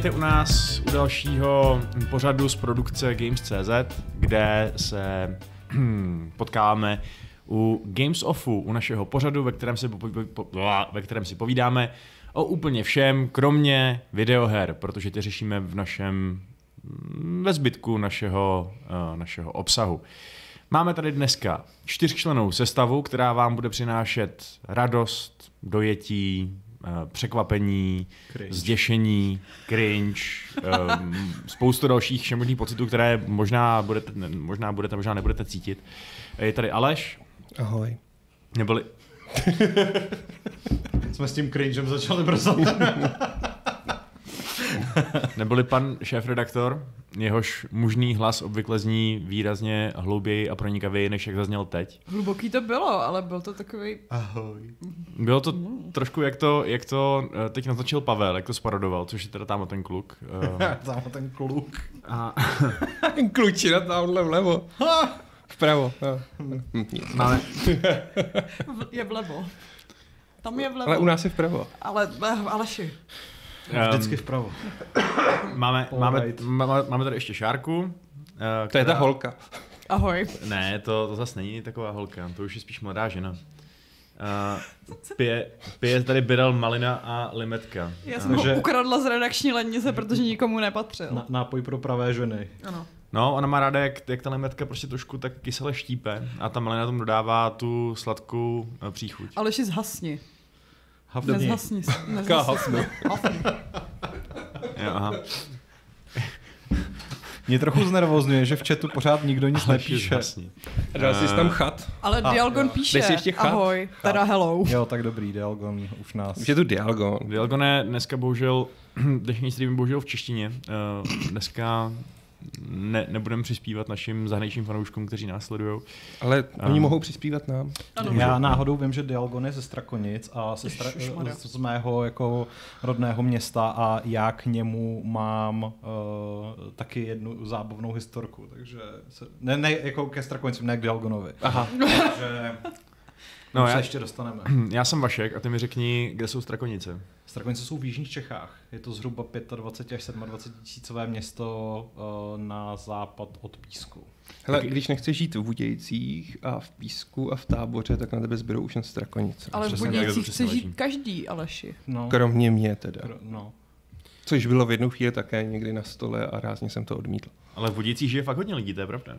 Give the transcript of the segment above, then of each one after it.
Vítejte u nás u dalšího pořadu z produkce Games.cz, kde se potkáváme u Games Offu, u našeho pořadu, ve kterém, se po, po, ve kterém si povídáme o úplně všem, kromě videoher, protože ty řešíme v našem ve zbytku našeho, uh, našeho obsahu. Máme tady dneska čtyřčlenou sestavu, která vám bude přinášet radost, dojetí, překvapení, cringe. zděšení, cringe, um, spoustu dalších všemožných pocitů, které možná budete, možná budete, možná nebudete cítit. Je tady Aleš. Ahoj. Neboli... Jsme s tím cringem začali brzo. Neboli pan šéf-redaktor, jehož mužný hlas obvykle zní výrazně hlouběji a pronikavěji, než jak zazněl teď. Hluboký to bylo, ale byl to takový. Ahoj. Bylo to trošku, jak to, jak to eh, teď naznačil Pavel, jak to sparodoval, což je teda tam ten kluk. Eh. tam ten kluk. A... ten klučina tamhle vlevo. Vpravo. No. Máme... je vlevo. Tam je vlevo. Ale u nás je vpravo. Ale, eh, Aleši. Vždycky vpravo. Máme, máme, máme, máme tady ještě Šárku. Která... To je ta holka. Ahoj. Ne, to, to zase není taková holka, to už je spíš mladá žena. Uh, pije, pije tady Biral Malina a Limetka. Já jsem Takže... ho ukradla z redakční lednice, protože nikomu nepatřil. Na, nápoj pro pravé ženy. Ano. No, ona má ráda, jak, jak ta limetka prostě trošku tak kysele štípe a ta malina tomu dodává tu sladkou příchuť. Ale si zhasni. Hafni. Nezhasni. Nezhasni. jo, aha. Mě trochu znervozňuje, že v chatu pořád nikdo nic Ale nepíše. Dal jsi tam chat. Ale a, Dialgon jo. píše. Jsi ještě chat? Ahoj, chat. teda hello. Jo, tak dobrý, Dialgon už nás. Už je tu Dialgon. Dialgon je dneska bohužel, dnešní stream bohužel v češtině. Uh, dneska ne, nebudeme přispívat našim zahraničním fanouškům, kteří nás sledují. Ale oni um, mohou přispívat nám. Ano, Já náhodou vím, že Dialgon je ze Strakonic a ze stra- z, z mého jako rodného města a já k němu mám uh, taky jednu zábavnou historku, takže se, ne, ne jako ke Strakonicím, ne k Dialgonovi. Aha. takže No, já, se ještě dostaneme. Já jsem Vašek a ty mi řekni, kde jsou Strakonice. Strakonice jsou v Jižních Čechách. Je to zhruba 25 až 27 tisícové město uh, na západ od Písku. Hele, když nechceš žít v Budějcích a v Písku a v táboře, tak na tebe zbydou už jen Strakonice. Ale v Budějcích chce žít každý, Aleši. No. Kromě mě teda. No. Což bylo v jednu chvíli také někdy na stole a rázně jsem to odmítl. Ale v Budějcích žije fakt hodně lidí, to je pravda.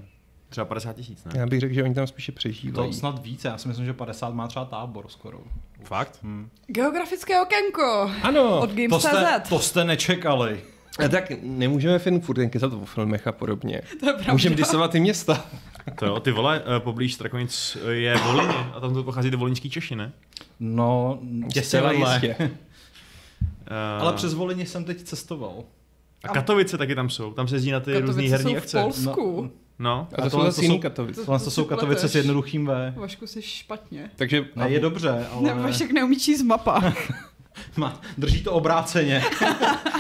Třeba 50 tisíc, ne? Já bych řekl, že oni tam spíše přežívají. To snad více, já si myslím, že 50 má třeba tábor skoro. Fakt? Hmm. Geografické okénko. Ano. Od Games to jste, to jste nečekali. A tak nemůžeme film furt jen kecat o filmech a podobně. To je pravda. Můžeme disovat i města. To jo, ty vole, eh, poblíž Strakonic je Volíně a tam to pochází do volínský Češi, ne? No, těsně jistě. uh... Ale přes Volině jsem teď cestoval. A Katovice taky tam jsou, tam se jezdí na ty různé herní akce. v Polsku. No, No. A to, a jsou zase jiný Katovice. Tohle to jsou Katovice s jednoduchým V. Vašku si špatně. Takže ne, je dobře, ale... Ne, Vašek neumí číst mapa. Má, drží to obráceně.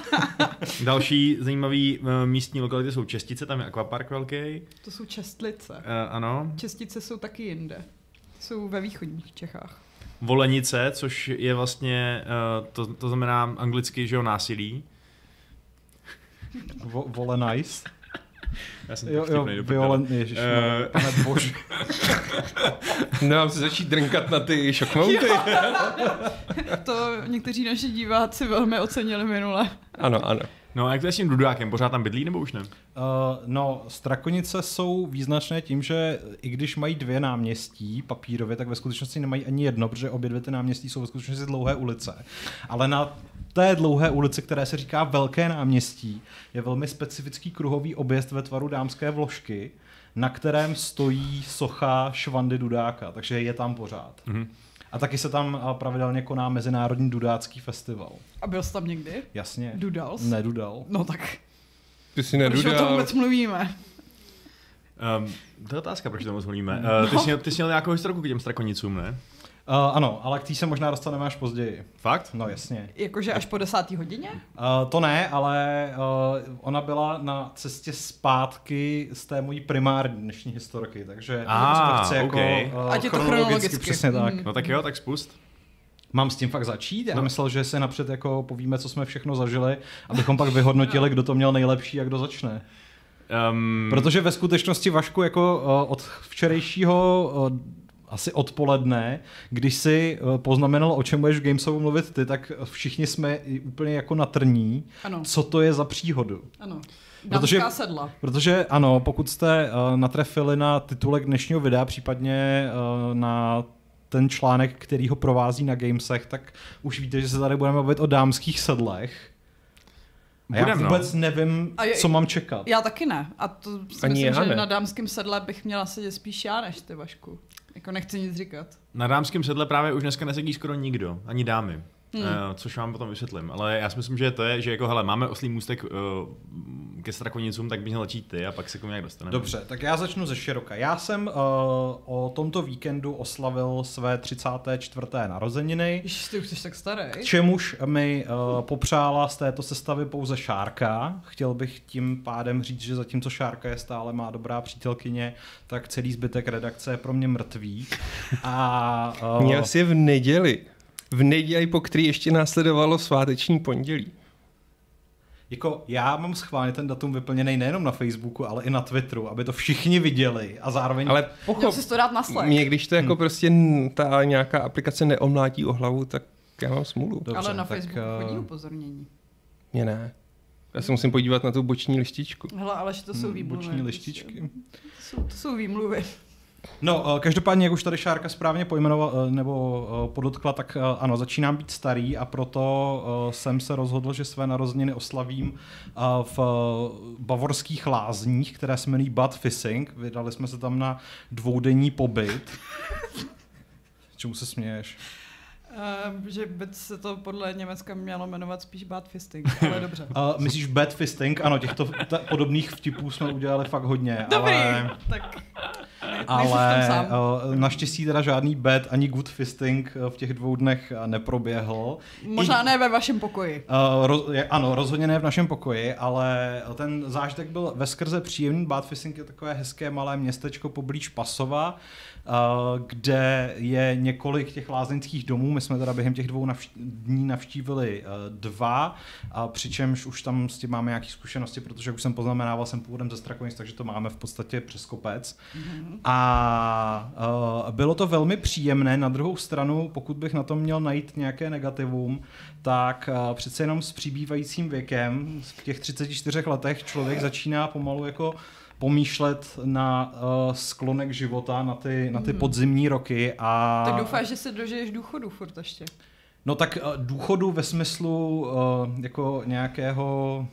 Další zajímavý uh, místní lokality jsou Čestice, tam je akvapark velký. To jsou Čestlice. Uh, ano. Čestice jsou taky jinde. Jsou ve východních Čechách. Volenice, což je vlastně, uh, to, to znamená anglicky, že jo, násilí. Vo, vole nice. Já jsem jo, jo, violent, ježiš, uh, no, pane bož. Nemám se začít drnkat na ty šokmouty. to někteří naši diváci velmi ocenili minule. Ano, ano. No a jak to je s tím Dudákem? Pořád tam bydlí nebo už ne? Uh, no, Strakonice jsou význačné tím, že i když mají dvě náměstí papírově, tak ve skutečnosti nemají ani jedno, protože obě dvě ty náměstí jsou ve skutečnosti dlouhé ulice. Ale na té dlouhé ulici, které se říká Velké náměstí, je velmi specifický kruhový objezd ve tvaru dámské vložky, na kterém stojí socha Švandy Dudáka, takže je tam pořád. Mm-hmm. A taky se tam pravidelně koná Mezinárodní dudácký festival. A byl jsi tam někdy? Jasně. Dudal jsi? Nedudal. No tak. Ty jsi nedudal. Proč o tom vůbec mluvíme? Um, to je otázka, proč to moc mluvíme. Uh, ty, jsi měl, ty jsi měl nějakou historiku k těm strakonicům, ne? Uh, ano, ale k tý se možná dostaneme až později. Fakt? No jasně. Jakože až po desátý hodině? Uh, to ne, ale uh, ona byla na cestě zpátky z té mojí primární dnešní historky, takže ah, to jako okay. uh, Ať je to chronologicky. Přesně tak. Mm. No tak jo, tak spust. Mám s tím fakt začít? Já no. myslel, že se napřed jako povíme, co jsme všechno zažili, abychom pak vyhodnotili, kdo to měl nejlepší a kdo začne. Um... Protože ve skutečnosti Vašku jako uh, od včerejšího uh, asi odpoledne, když si uh, poznamenal, o čem budeš v Gamesovu mluvit ty, tak všichni jsme úplně jako na trní, ano. co to je za příhodu. Ano. Protože, sedla. protože ano, pokud jste uh, natrefili na titulek dnešního videa, případně uh, na ten článek, který ho provází na Gamesech, tak už víte, že se tady budeme bavit o dámských sedlech. A já Budem, vůbec no. nevím, a je, co mám čekat. Já taky ne. A to si Ani myslím, že ne. na dámském sedle bych měla sedět spíš já než ty, Vašku. Jako nechci nic říkat. Na dámském sedle právě už dneska nesedí skoro nikdo, ani dámy. Hmm. Uh, což vám potom vysvětlím. Ale já si myslím, že to je, že jako hele, máme oslý můstek uh, ke strakonicům, tak bych měl začít ty a pak se k nějak dostaneme. Dobře, tak já začnu ze široka. Já jsem uh, o tomto víkendu oslavil své 34. narozeniny. Ježiš, ty už jsi tak starý. K čemuž mi uh, popřála z této sestavy pouze Šárka. Chtěl bych tím pádem říct, že zatímco Šárka je stále má dobrá přítelkyně, tak celý zbytek redakce je pro mě mrtvý. A, uh, Měl jsi v neděli v neděli, po který ještě následovalo sváteční pondělí. Jako já mám schválně ten datum vyplněný nejenom na Facebooku, ale i na Twitteru, aby to všichni viděli a zároveň... Ale pochop, si to dát na Slack. Mě, když to jako hmm. prostě ta nějaká aplikace neomlátí o hlavu, tak já mám smůlu. Dobře, ale na tak, Facebooku uh... chodí upozornění. Mě ne. Já se musím podívat na tu boční lištičku. Hele, ale že to jsou hmm, výmluvy. Boční lištičky. To jsou, to jsou výmluvy. No, eh, každopádně, jak už tady Šárka správně pojmenoval eh, nebo eh, podotkla, tak ano, začínám být starý a proto jsem se rozhodl, že své narozeniny oslavím v bavorských lázních, které se jmenují Bad Fishing. Vydali jsme se tam na dvoudenní pobyt. Čemu se směješ? Uh, že by se to podle Německa mělo jmenovat spíš bad fisting, ale dobře. Uh, myslíš bad fisting? Ano, těchto t- podobných vtipů jsme udělali fakt hodně. Dobrý, ale... tak ale uh, naštěstí teda žádný bad ani good fisting v těch dvou dnech neproběhl. Možná I, ne ve vašem pokoji. Uh, roz, je, ano, rozhodně ne v našem pokoji, ale ten zážitek byl ve skrze příjemný. Bad fisting je takové hezké malé městečko poblíž Pasova, uh, kde je několik těch lázeňských domů. My jsme teda během těch dvou navš- dní navštívili uh, dva, uh, přičemž už tam s tím máme nějaké zkušenosti, protože už jsem poznamenával, jsem původem ze Strakonic, takže to máme v podstatě přes kopec. Mm-hmm. A uh, bylo to velmi příjemné. Na druhou stranu, pokud bych na tom měl najít nějaké negativum, tak uh, přece jenom s přibývajícím věkem, v těch 34 letech člověk začíná pomalu jako pomýšlet na uh, sklonek života, na ty, na ty mhm. podzimní roky a... Tak doufáš, že se dožiješ důchodu furt ještě. No tak uh, důchodu ve smyslu uh, jako nějakého,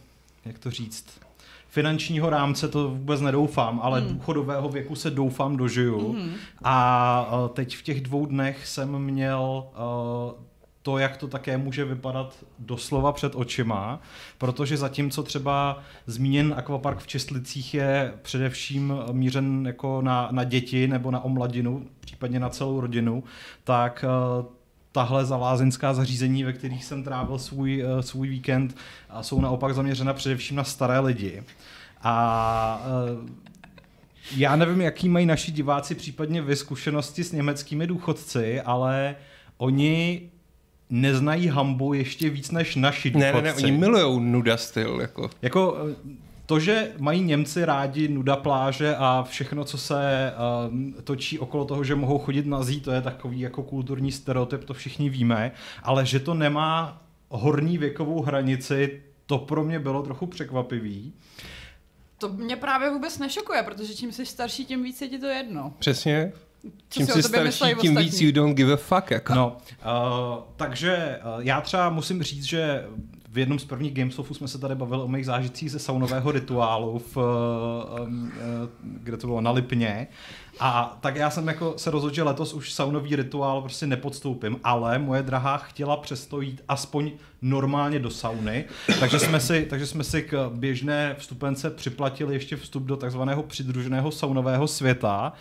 jak to říct, finančního rámce to vůbec nedoufám, ale mm. důchodového věku se doufám dožiju. Mm. A uh, teď v těch dvou dnech jsem měl uh, to, jak to také může vypadat doslova před očima, protože zatímco třeba zmíněn akvapark v Čestlicích je především mířen jako na, na děti nebo na omladinu, případně na celou rodinu, tak uh, tahle zalázeňská zařízení, ve kterých jsem trávil svůj, uh, svůj víkend, uh, jsou naopak zaměřena především na staré lidi. A uh, já nevím, jaký mají naši diváci případně vy zkušenosti s německými důchodci, ale oni neznají hambu ještě víc než naši důchodci. Ne, ne, ne, oni milujou nuda styl. Jako. jako to, že mají Němci rádi nuda pláže a všechno, co se uh, točí okolo toho, že mohou chodit na zí, to je takový jako kulturní stereotyp, to všichni víme, ale že to nemá horní věkovou hranici, to pro mě bylo trochu překvapivý. To mě právě vůbec nešokuje, protože čím jsi starší, tím víc je ti to jedno. Přesně. Čím jsi starší, tím víc you don't give a fuck. Jako. No, uh, takže uh, já třeba musím říct, že v jednom z prvních Gamesofů jsme se tady bavili o mých zážitcích ze saunového rituálu, v, um, kde to bylo na Lipně. A tak já jsem jako se rozhodl, že letos už saunový rituál prostě nepodstoupím, ale moje drahá chtěla přesto jít aspoň normálně do sauny, takže jsme si, takže jsme si k běžné vstupence připlatili ještě vstup do takzvaného přidruženého saunového světa,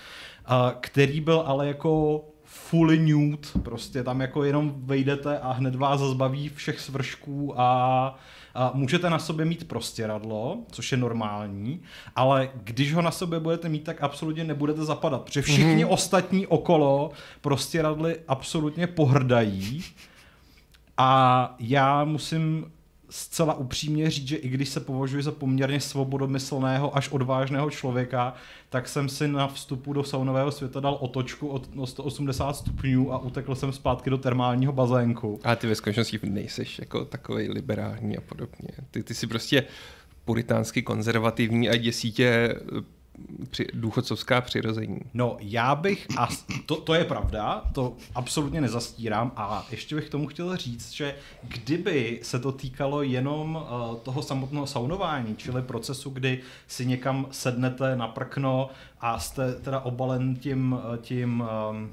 který byl ale jako fully nude, prostě tam jako jenom vejdete a hned vás zbaví všech svršků a, a můžete na sobě mít prostěradlo, což je normální, ale když ho na sobě budete mít, tak absolutně nebudete zapadat, protože všichni mm-hmm. ostatní okolo prostěradly absolutně pohrdají a já musím zcela upřímně říct, že i když se považuji za poměrně svobodomyslného až odvážného člověka, tak jsem si na vstupu do saunového světa dal otočku od, o 180 stupňů a utekl jsem zpátky do termálního bazénku. A ty ve skutečnosti nejseš jako takový liberální a podobně. Ty, ty jsi prostě puritánsky konzervativní a děsí tě při, důchodcovská přirození. No, já bych, a to, to je pravda, to absolutně nezastírám a ještě bych tomu chtěl říct, že kdyby se to týkalo jenom uh, toho samotného saunování, čili procesu, kdy si někam sednete na prkno a jste teda obalen tím, eh, tím um,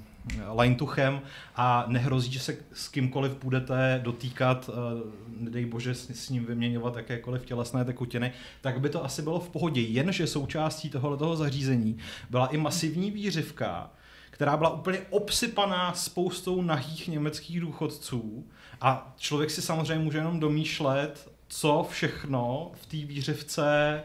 lajntuchem a nehrozí, že se s kýmkoliv budete dotýkat, eh, nedej bože s ním vyměňovat jakékoliv tělesné tekutiny, tak by to asi bylo v pohodě. Jenže součástí tohoto zařízení byla i masivní výřivka, která byla úplně obsypaná spoustou nahých německých důchodců a člověk si samozřejmě může jenom domýšlet, co všechno v té výřivce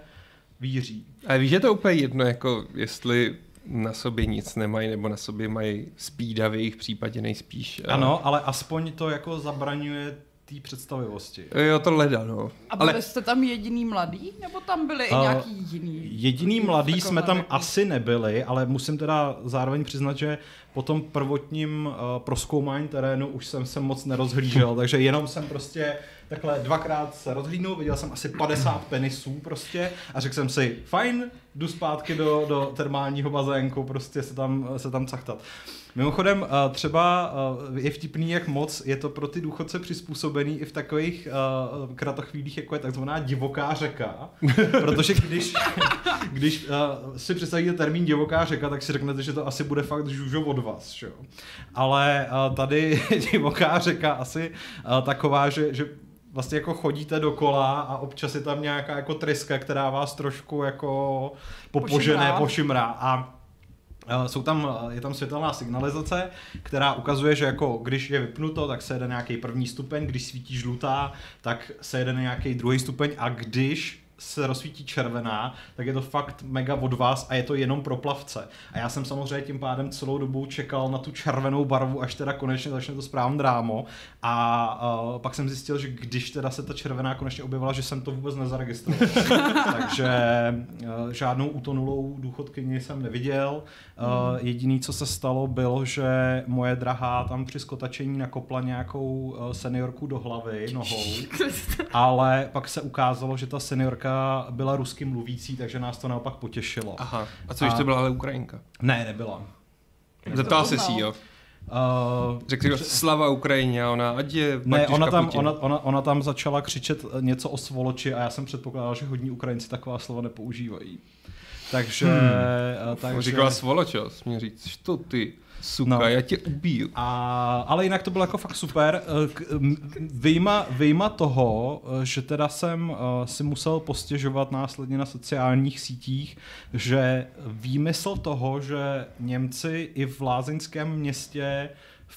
víří. A víš, že to úplně jedno, jako jestli na sobě nic nemají, nebo na sobě mají spída v jejich případě nejspíš. Ano, ale aspoň to jako zabraňuje té představivosti. Jo, to leda, no. A byli ale... jste tam jediný mladý, nebo tam byli uh, i nějaký jiný? Jediný mladý jsme tam asi nebyli, ale musím teda zároveň přiznat, že po tom prvotním uh, proskoumání terénu už jsem se moc nerozhlížel, takže jenom jsem prostě takhle dvakrát se rozhlídnul, viděl jsem asi 50 penisů prostě a řekl jsem si, fajn, jdu zpátky do, do termálního bazénku, prostě se tam, se tam cachtat. Mimochodem, eh, třeba eh, je vtipný, jak moc je to pro ty důchodce přizpůsobený i v takových uh, kratochvílích, jako je takzvaná divoká řeka. Protože když, když si představíte termín divoká řeka, tak si řeknete, že to asi bude fakt žužo od vás. Čo? Ale tady divoká řeka asi taková, že, že vlastně jako chodíte dokola a občas je tam nějaká jako tryska, která vás trošku jako popožené, pošimrá. A jsou tam, je tam světelná signalizace, která ukazuje, že jako když je vypnuto, tak se jede nějaký první stupeň, když svítí žlutá, tak se jede nějaký druhý stupeň a když se rozsvítí červená, tak je to fakt mega od vás a je to jenom pro plavce. A já jsem samozřejmě tím pádem celou dobu čekal na tu červenou barvu, až teda konečně začne to správný drámo. A uh, pak jsem zjistil, že když teda se ta červená konečně objevila, že jsem to vůbec nezaregistroval. Takže uh, žádnou utonulou důchodkyni jsem neviděl. Uh, jediný, co se stalo, bylo, že moje drahá tam při skotačení nakopla nějakou seniorku do hlavy nohou, ale pak se ukázalo, že ta seniorka Ukrajinka byla rusky mluvící, takže nás to naopak potěšilo. Aha. A co, když to byla ale Ukrajinka? Ne, nebyla. Zeptal se si, jo? Uh, Řekl že slava Ukrajině a ona, ať je Ne, ona tam, ona, ona, ona tam začala křičet něco o svoloči a já jsem předpokládal, že hodní Ukrajinci taková slova nepoužívají. Takže... Hmm. takže... Říkala svoloč, jo, smě říct, što ty? Suka, no. já tě ubiju. A, ale jinak to bylo jako fakt super. Vyjma, vyjma toho, že teda jsem si musel postěžovat následně na sociálních sítích, že výmysl toho, že Němci i v lázeňském městě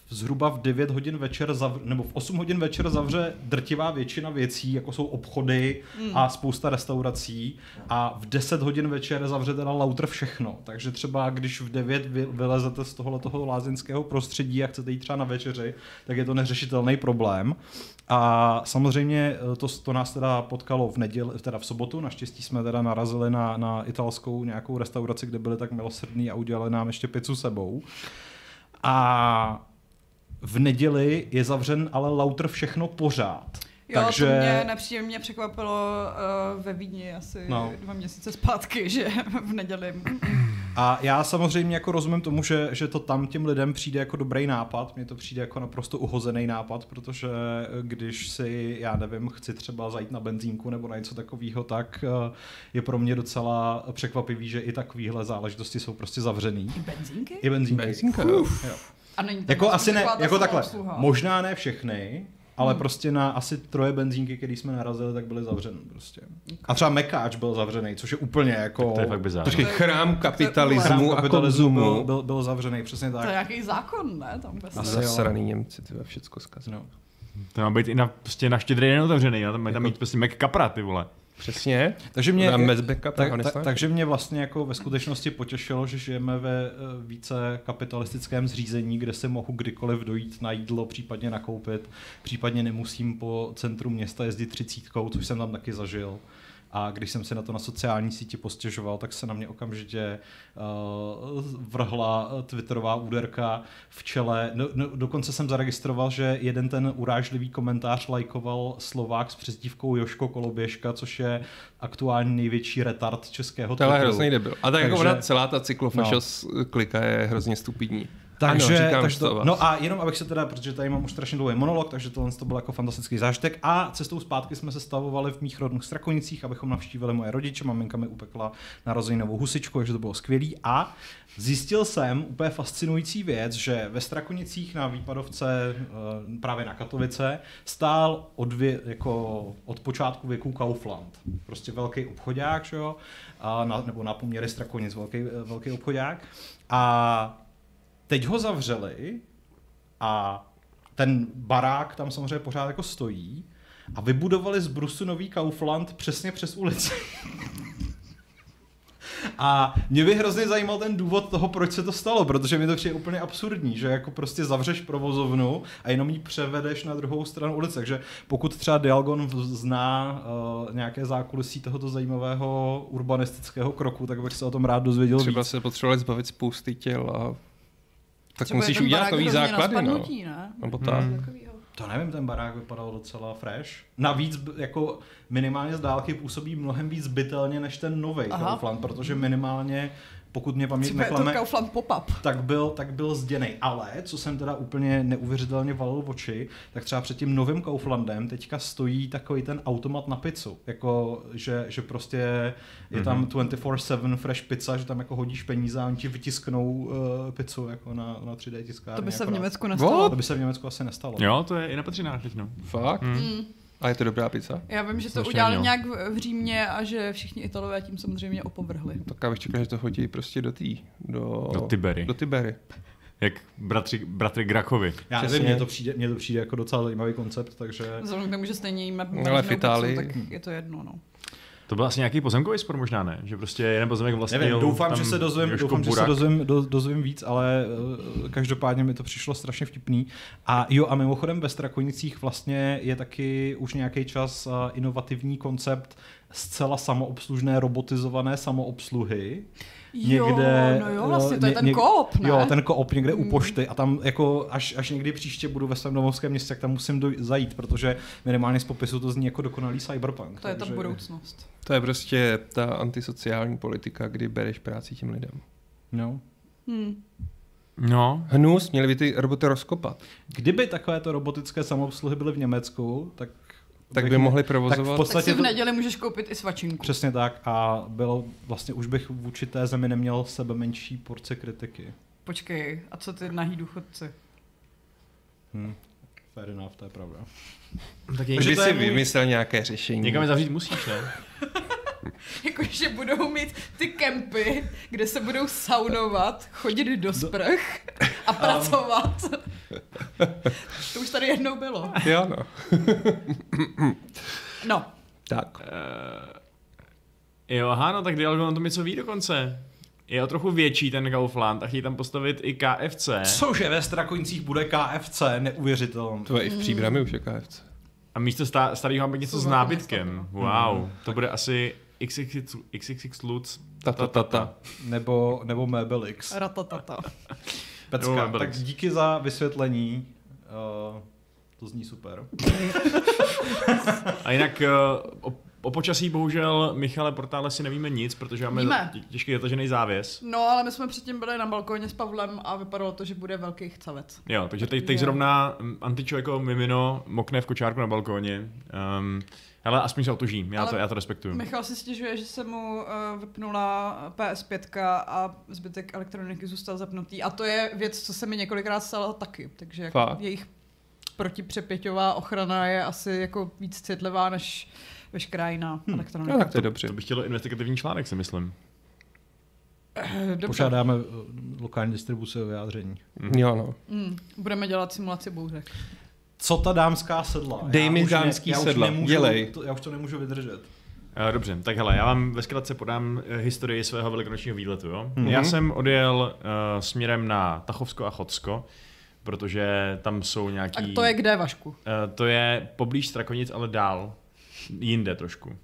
zhruba v 9 hodin večer, zavře, nebo v 8 hodin večer zavře drtivá většina věcí, jako jsou obchody mm. a spousta restaurací a v 10 hodin večer zavře teda lauter všechno. Takže třeba když v 9 vy, vylezete z tohohle toho lázeňského prostředí a chcete jít třeba na večeři, tak je to neřešitelný problém. A samozřejmě eh, to, to nás teda potkalo v neděli, teda v sobotu, naštěstí jsme teda narazili na, na italskou nějakou restauraci, kde byli tak milosrdní a udělali nám ještě pizzu sebou. A v neděli je zavřen ale Lauter všechno pořád. Jo, Takže... to mě nepříjemně překvapilo uh, ve Vídni asi no. dva měsíce zpátky, že v neděli. A já samozřejmě jako rozumím tomu, že, že to tam těm lidem přijde jako dobrý nápad, mně to přijde jako naprosto uhozený nápad, protože když si, já nevím, chci třeba zajít na benzínku nebo na něco takového, tak uh, je pro mě docela překvapivý, že i takovéhle záležitosti jsou prostě zavřený. I benzínky? I benzínky. Benzínka, jo. A není jako asi ne, jako takhle, obsluha. možná ne všechny, ale prostě na asi troje benzínky, které jsme narazili, tak byly zavřený prostě. A třeba Mekáč byl zavřený, což je úplně jako... Tak to je fakt bizár. Počkej, chrám kapitalismu Chrám a kapitalismu byl, konzumu. byl, byl zavřený, přesně To je tak. nějaký zákon, ne? Tam bez Asi. Zasraný Němci, ty všecko zkazili. No. To má být i na, prostě na štědrý den otevřený, a tam mají tam Jako- mít prostě Mac Capra, ty vole. Přesně. Takže mě, tak, tak, takže mě vlastně jako ve skutečnosti potěšilo, že žijeme ve eh, více kapitalistickém zřízení, kde si mohu kdykoliv dojít na jídlo, případně nakoupit, případně nemusím po centru města jezdit třicítkou, což jsem tam taky zažil. A když jsem si na to na sociální síti postěžoval, tak se na mě okamžitě uh, vrhla twitterová úderka v čele. No, no, dokonce jsem zaregistroval, že jeden ten urážlivý komentář lajkoval Slovák s přezdívkou Joško Koloběžka, což je aktuální největší retard českého To je hrozný debil. A tak jako Takže- ona celá ta cyklofašos klika je hrozně stupidní. Takže, ano, říkám takže to, no a jenom abych se teda, protože tady mám už strašně dlouhý monolog, takže tohle to byl jako fantastický zážitek a cestou zpátky jsme se stavovali v mých rodných Strakonicích, abychom navštívili moje rodiče, maminka mi upekla narozeninovou husičku, takže to bylo skvělý a zjistil jsem úplně fascinující věc, že ve Strakonicích na výpadovce eh, právě na Katovice stál od, vě, jako od počátku věku Kaufland. Prostě velký obchodák, že jo? A na, nebo na poměry Strakonic velký, velký obchodák. A teď ho zavřeli a ten barák tam samozřejmě pořád jako stojí a vybudovali z Brusu nový Kaufland přesně přes ulici. A mě by hrozně zajímal ten důvod toho, proč se to stalo, protože mi to přijde úplně absurdní, že jako prostě zavřeš provozovnu a jenom ji převedeš na druhou stranu ulice. Takže pokud třeba Dialgon zná uh, nějaké zákulisí tohoto zajímavého urbanistického kroku, tak bych se o tom rád dozvěděl Třeba víc. se potřebovali zbavit spousty těl a tak Třeba musíš udělat nový základy, no. spadnutí, ne? Nebo tak. Hmm. To nevím, ten barák vypadal docela fresh. Navíc jako minimálně z dálky působí mnohem víc bytelně než ten nový Aha. Kaufland, protože minimálně, pokud mě paměť neklame, tak byl, tak byl zděnej. Ale, co jsem teda úplně neuvěřitelně valil v oči, tak třeba před tím novým Kauflandem teďka stojí takový ten automat na pizzu. Jako, že, že prostě je tam 24-7 fresh pizza, že tam jako hodíš peníze a oni ti vytisknou uh, pizzu jako na, na 3D tiskárně. To by se v akorát. Německu nestalo. What? To by se v Německu asi nestalo. Jo, to je i na Petřinách teď, no. Fakt? Mm. A je to dobrá pizza? Já vím, že to Strašně udělali jo. nějak v Římě a že všichni Italové tím samozřejmě opovrhli. Tak já bych čekal, že to hodí prostě do tý, do, Do Tibery. Do Tibery. Jak bratři, bratry Grakovi. Já Přesně. nevím, mně to, přijde, mně to přijde jako docela zajímavý koncept, takže... Vzhledem k tomu, že stejně jíme Ale v Itálii- pizzu, tak je to jedno, no. To byl asi nějaký pozemkový spor možná, ne? Že prostě jeden pozemek vlastně Nevím, doufám, že se dozvím, doufám, že se dozvím, do, dozvím víc, ale uh, každopádně mi to přišlo strašně vtipný. A jo, a mimochodem ve Strakonicích vlastně je taky už nějaký čas uh, inovativní koncept zcela samoobslužné robotizované samoobsluhy. Jo, no jo, vlastně to je ten koop, ne? Jo, ten koop někde u Mm. pošty a tam jako až, až někdy příště budu ve svém domovském městě, tak tam musím doj- zajít, protože minimálně z popisu to zní jako dokonalý cyberpunk. To je ta budoucnost. To je prostě ta antisociální politika, kdy bereš práci těm lidem. No. Hm. No, Hnus, měli by ty roboty rozkopat. Kdyby takovéto robotické samoobsluhy byly v Německu, tak Tak by mohli tak v provozovat. Tak podstatě si v neděli můžeš koupit i svačinku. přesně tak a bylo vlastně už bych vůči té zemi neměl sebe menší porce kritiky. Počkej, a co ty nahý důchodci? Hm. Fair enough, to je pravda. tak Takže Kdyby to si je můj- vymyslel nějaké řešení. někam je zavřít musíš, ne? Jakože budou mít ty kempy, kde se budou saunovat, chodit do sprch a pracovat. to už tady jednou bylo. Jo, no. No, Tak. Uh, jo, aha, no tak Dialgo na tom něco ví dokonce. Je o trochu větší ten Kaufland a chtějí tam postavit i KFC. Cože ve Strakonicích bude KFC, neuvěřitelné. To je i v příbrami už je KFC. A místo starého má být něco s nábytkem. Wow, to bude asi XXX, XXX Lutz. Ta, ta, ta, ta. Nebo, nebo Mebelix. ratatata. Pecka, Nebo tak díky za vysvětlení. Uh, to zní super. A jinak uh, o, o počasí bohužel Michale Portále si nevíme nic, protože máme Víme. tě- těžký zatažený závěs. No, ale my jsme předtím byli na balkóně s Pavlem a vypadalo to, že bude velký chcavec. Jo, takže teď, teď zrovna mm, antičoveko mimino mokne v kočárku na balkóně. Um, ale aspoň se otužím, já, Ale to, já to respektuju. Michal si stěžuje, že se mu uh, vypnula PS5 a zbytek elektroniky zůstal zapnutý. A to je věc, co se mi několikrát stalo taky. Takže jako Fakt? jejich protipřepěťová ochrana je asi jako víc citlivá než veškerá jiná Hm. elektronika. No, tak to je dobře. To bych chtěl investigativní článek, si myslím. Eh, Dobře. Požádáme eh, lokální distribuci o vyjádření. Jo, no. Mm, budeme dělat simulaci bouřek. Co ta dámská sedla? Dej Já mi už ne- dámský já sedla, nemůžu- dělej. To, já už to nemůžu vydržet. Uh, dobře, tak hele, já vám ve zkratce podám eh, historii svého velikonočního výletu. Jo? Mhm. Já jsem odjel uh, směrem na Tachovsko a Chodsko, protože tam jsou nějaký... A to je kde, Vašku? Uh, to je poblíž Strakonic, ale dál. Jinde trošku.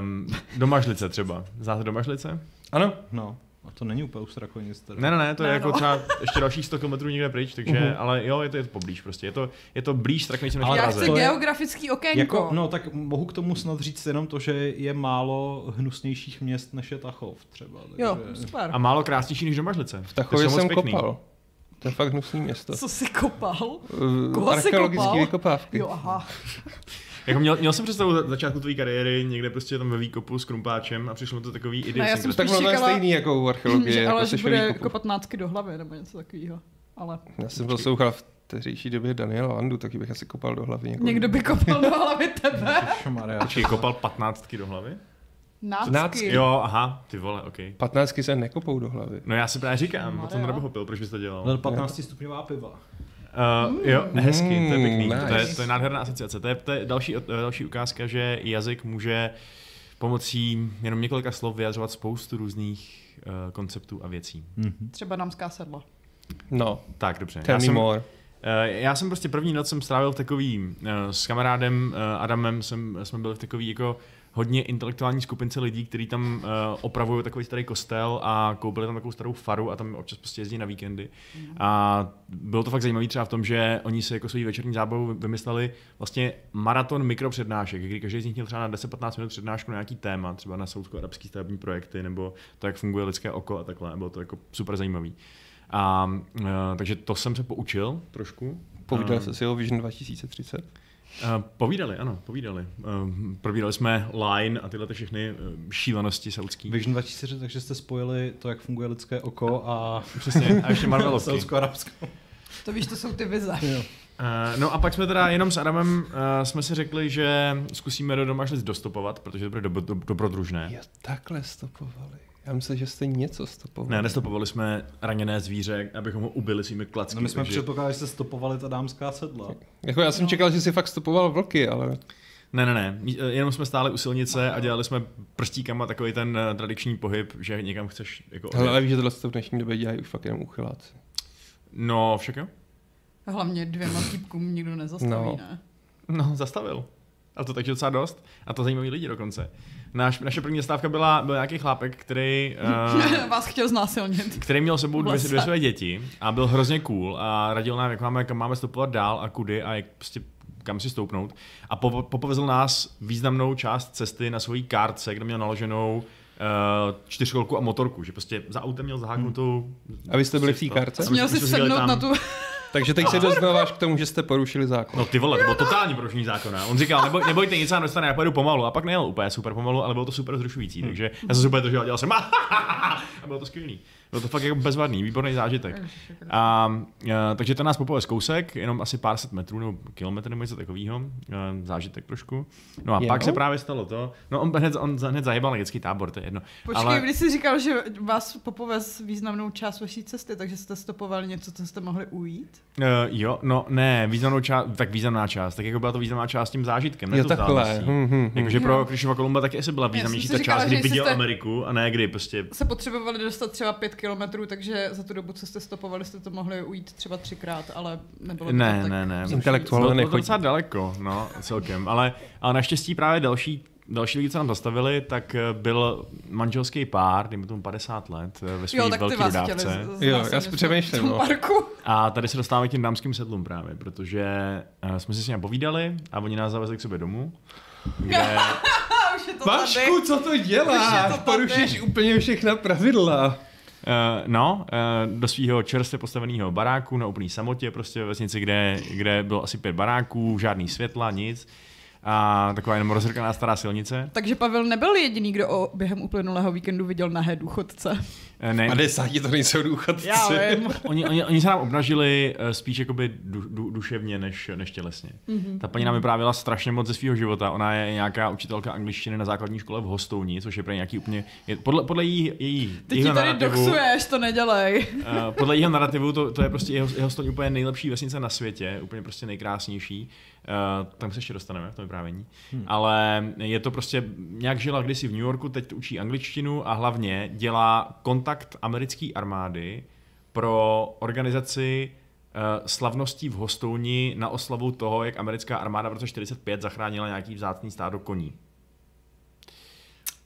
Um, do Mažlice třeba. Znáte do Mažlice? Ano, No, a to není úplně ústrakonic. teda. Ne, ne, ne, to je Ne, jako no. třeba ještě dalších 100 km někde pryč, takže, Mhm. ale jo, je to, je to poblíž prostě. Je to, je to blíž Strakonice než Ale Já chci je- geografický okénko. Jako, no tak mohu k tomu snad říct jenom to, že je málo hnusnějších měst než je Tachov třeba. Takže... Jo, super. A málo krásnější než do Mažlice. v Tachově To jsou moc jsem pěkný. kopal. To je fakt hnusný město. Co jsi kopal? Uh, Koho jsi Archeologické kopal? vykopávky. Jo, aha. Jako měl, měl jsem představu za začátku tvé kariéry někde prostě tam ve výkopu s krumpáčem a přišlo mi to takový Ne, já jsem. Tak čekala- stejný jako u archeologie, že, jako ale že seš ve bude výkopu. kopat nácky do hlavy nebo něco takového. Ale Já jsem poslouchal v teřejší době Daniela Landu, taky bych asi kopal do hlavy někoho. někdo by kopal do hlavy tebe. Počkej, kopal patnáctky do hlavy? Nácky. Nácky. Jo, aha, ty vole, ok. Patnáctky se nekopou do hlavy. No já si právě říkám, o tom Maria. nepochopil, proč bys to dělal. Ale 15 stupňová piva. Uh, jo, hezky, to je pěkný. Mm, To, je, nice. to je nádherná asociace. To je, to je další, eh, další ukázka, že jazyk může pomocí jenom několika slov vyjadřovat spoustu různých uh, konceptů a věcí. Mhm. Třeba dámská sedla. No, Tak, dobře. tell já me jsem, more. Eh, Já jsem prostě první noc jsem strávil v takový, eh, s kamarádem Adamem jsem, jsme byli v takový jako hodně intelektuální skupince lidí, kteří tam eh, opravují takový starý kostel a koupili tam takovou starou faru a tam občas prostě jezdí na víkendy. A bylo to fakt zajímavé třeba v tom, že oni si jako svou večerní zábavu vymysleli vlastně maraton mikropřednášek, kdy každý z nich měl třeba na 10-15 minut přednášku na nějaký téma, třeba na saudsko-arabský stavební projekty nebo to, jak funguje lidské oko a takhle. Bylo to jako super zajímavý. A, uh, takže to jsem se poučil trošku. Povídal Eh, jsi si o Vision 2030? Uh, povídali, ano, povídali. Uh, probírali jsme line a tyhle ty všechny uh, šílenosti saudský. Vision 2003, takže jste spojili to, jak funguje lidské oko a Přesně, a ještě Marvelovský. Saudsko-Arabsko. To víš, to jsou ty vize. Jo. Uh, no a pak jsme teda jenom s Adamem uh, jsme si řekli, že zkusíme do Domažlic dostopovat, protože to bude do, do, dobrodružné. Jo, takhle stopovali. Já myslím, že jste něco stopovali. Ne, nestopovali jsme raněné zvíře, abychom ho ubili svými klacky. No my jsme takže... předpokládali, že jste stopovali ta dámská sedla. Jako já jsem No. čekal, že si fakt stopoval vlky, ale Ne, ne, ne, jenom jsme stáli u silnice a dělali jsme prstíkama takový ten uh, tradiční pohyb, že někam chceš jako hele, ale víš, že tohle se v dnešní době dělají už fakt jenom uchyláci. No, však jo. Hlavně dvěma týpkům nikdo nezastaví, No. ne? No, zastavil. A to takže docela dost. A to zajímaví lidi dokonce. Náš, naše první stávka byla, byl nějaký chlápek, který, uh, Vás chtěl znásilnit. který měl s sebou dvě, dvě své děti a byl hrozně cool a radil nám, jak máme, kam máme stopovat dál a kudy a jak prostě kam si stoupnout. A po, popovezl nás významnou část cesty na svojí kártce, kde měl naloženou uh, čtyřkolku a motorku, že prostě za autem měl zaháknutou... A vy jste byli v té kárce? A my Měl si sednout na tu... Takže teď se doznáváš k tomu, že jste porušili zákon. No ty vole, to bylo totální porušení zákona. On říkal, neboj, nebojte, nic vám dostane, já pojedu pomalu. A pak nejel úplně super pomalu, ale bylo to super zrušující. Takže já jsem super držel, dělal jsem a bylo to skvělý. Bylo to fakt jako bezvadný, výborný zážitek. A, a takže to nás popové kousek, jenom asi pár set metrů nebo kilometr nebo něco takového, zážitek trošku. No a Jo? pak se právě stalo to, no on hned, on hned zajebal na dětský tábor, to je jedno. Počkej, ale, když jsi říkal, že vás popovez významnou část vaší cesty, takže jste stopovali něco, co jste mohli ujít? Uh, jo, no ne, významnou část, tak významná část, tak jako byla to významná část tím zážitkem, ne Jo, tou takhle. vzdáleností. Hm, hm, hm. Jakože pro Krišova Kolumba taky asi byla významnější ta říkala, část, kdy viděl jste- Ameriku a ne kdy prostě Se potřebovali dostat třeba pět kilometrů, takže za tu dobu, co jste stopovali, jste to mohli ujít třeba třikrát, ale nebylo to Ne, tak. ne, ne. Bylo to nechodí. docela daleko, no, celkem. Ale, ale naštěstí právě další, další lidi, co nám zastavili, tak eh, byl manželský pár, dejme tomu 50 let, eh, ve své ty velké vás dodávce. chtěli z- z- Jo, já si přemýšlím, no. parku. A tady se dostáváme k těm dámským sedlům právě, protože uh, jsme si s nimi povídali a oni nás zavezli k sobě domů, kde, to. Vašku, co to děláš? to. Porušíš úplně všechna pravidla. Uh, no, uh, do svého čerstvě postaveného baráku na úplný samotě, prostě ve vesnici, kde, kde bylo asi pět baráků, žádný světla, nic. A taková jenom rozhrkaná stará silnice. Takže Pavel nebyl jediný, kdo o, během uplynulého víkendu viděl nahé důchodce. Eh, Ne, 50 to nejsou důchodci. Já vím. oni, oni, oni se nám obnažili eh, spíš jakoby du, du, duševně než, než tělesně. Mm-hmm. Ta paní nám vyprávěla strašně moc ze svého života. Ona je nějaká učitelka angličtiny na základní škole v Hostouni, což je pro nějaký úplně... Je, podle, podle její, její, Ty ti jejího tady narrativu- doxuješ, to nedělej. Uh, podle jeho narrativu to, to je prostě jeho, jeho stoň úplně nejlepší vesnice na světě, úplně prostě nejkrásnější. Uh, tam se ještě dostaneme v tom vyprávění. Hmm. Ale je to prostě, nějak žila kdysi v New Yorku, teď učí angličtinu a hlavně dělá kontakt americké armády pro organizaci uh, slavností v Hostouni na oslavu toho, jak americká armáda v roce 45 zachránila nějaký vzácný stádo koní.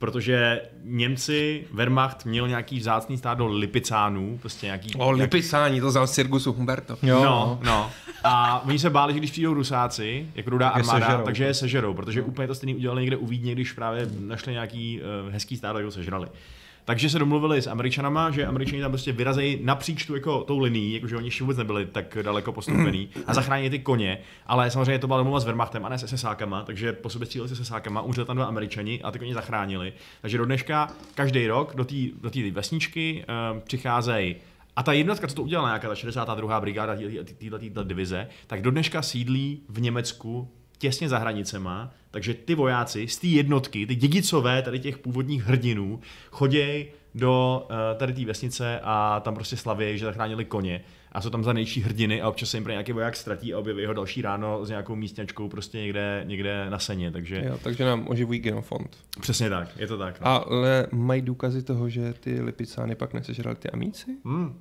Protože Němci, Wehrmacht měl nějaký vzácný stádo lipicánů, prostě nějaký... O, lipisání, to znal z Cirgusu Humberto. Jo, No, no. A oni se báli, že když přijdou Rusáci, jako rudá Tak je armáda, sežerou. takže je sežerou, protože úplně to stejný udělali někde u Vídně, když právě našli nějaký uh, hezký stádo, jak ho sežrali. Takže se domluvili s Američanama, že Američani tam prostě vyrazejí napříč tu jako tou linií, jakože oni ještě vůbec nebyli tak daleko postoupený a zachránili ty koně, ale samozřejmě to byla domluva s Wehrmachtem a ne s SSákama, takže po sobě stříleli s SSákama, umřeli tam dva Američani a ty koně zachránili. Takže do dneška každý rok do té do vesničky uh, přicházejí a ta jednotka, co to udělala, nějaká ta 62. brigáda této divize, tak do dneška sídlí v Německu těsně za hranicema, takže ty vojáci z té jednotky, ty dědicové tady těch původních hrdinů, chodějí do uh, tady té vesnice a tam prostě slaví, že zachránili koně a jsou tam za nejčí hrdiny a občas se jim pro nějaký voják ztratí a objeví ho další ráno s nějakou místňačkou prostě někde, někde na seně, takže Jo, takže nám oživují genofond. přesně tak, je to tak. No. Ale mají důkazy toho, že ty lipicány pak nesežrali ty amíci? Hmm.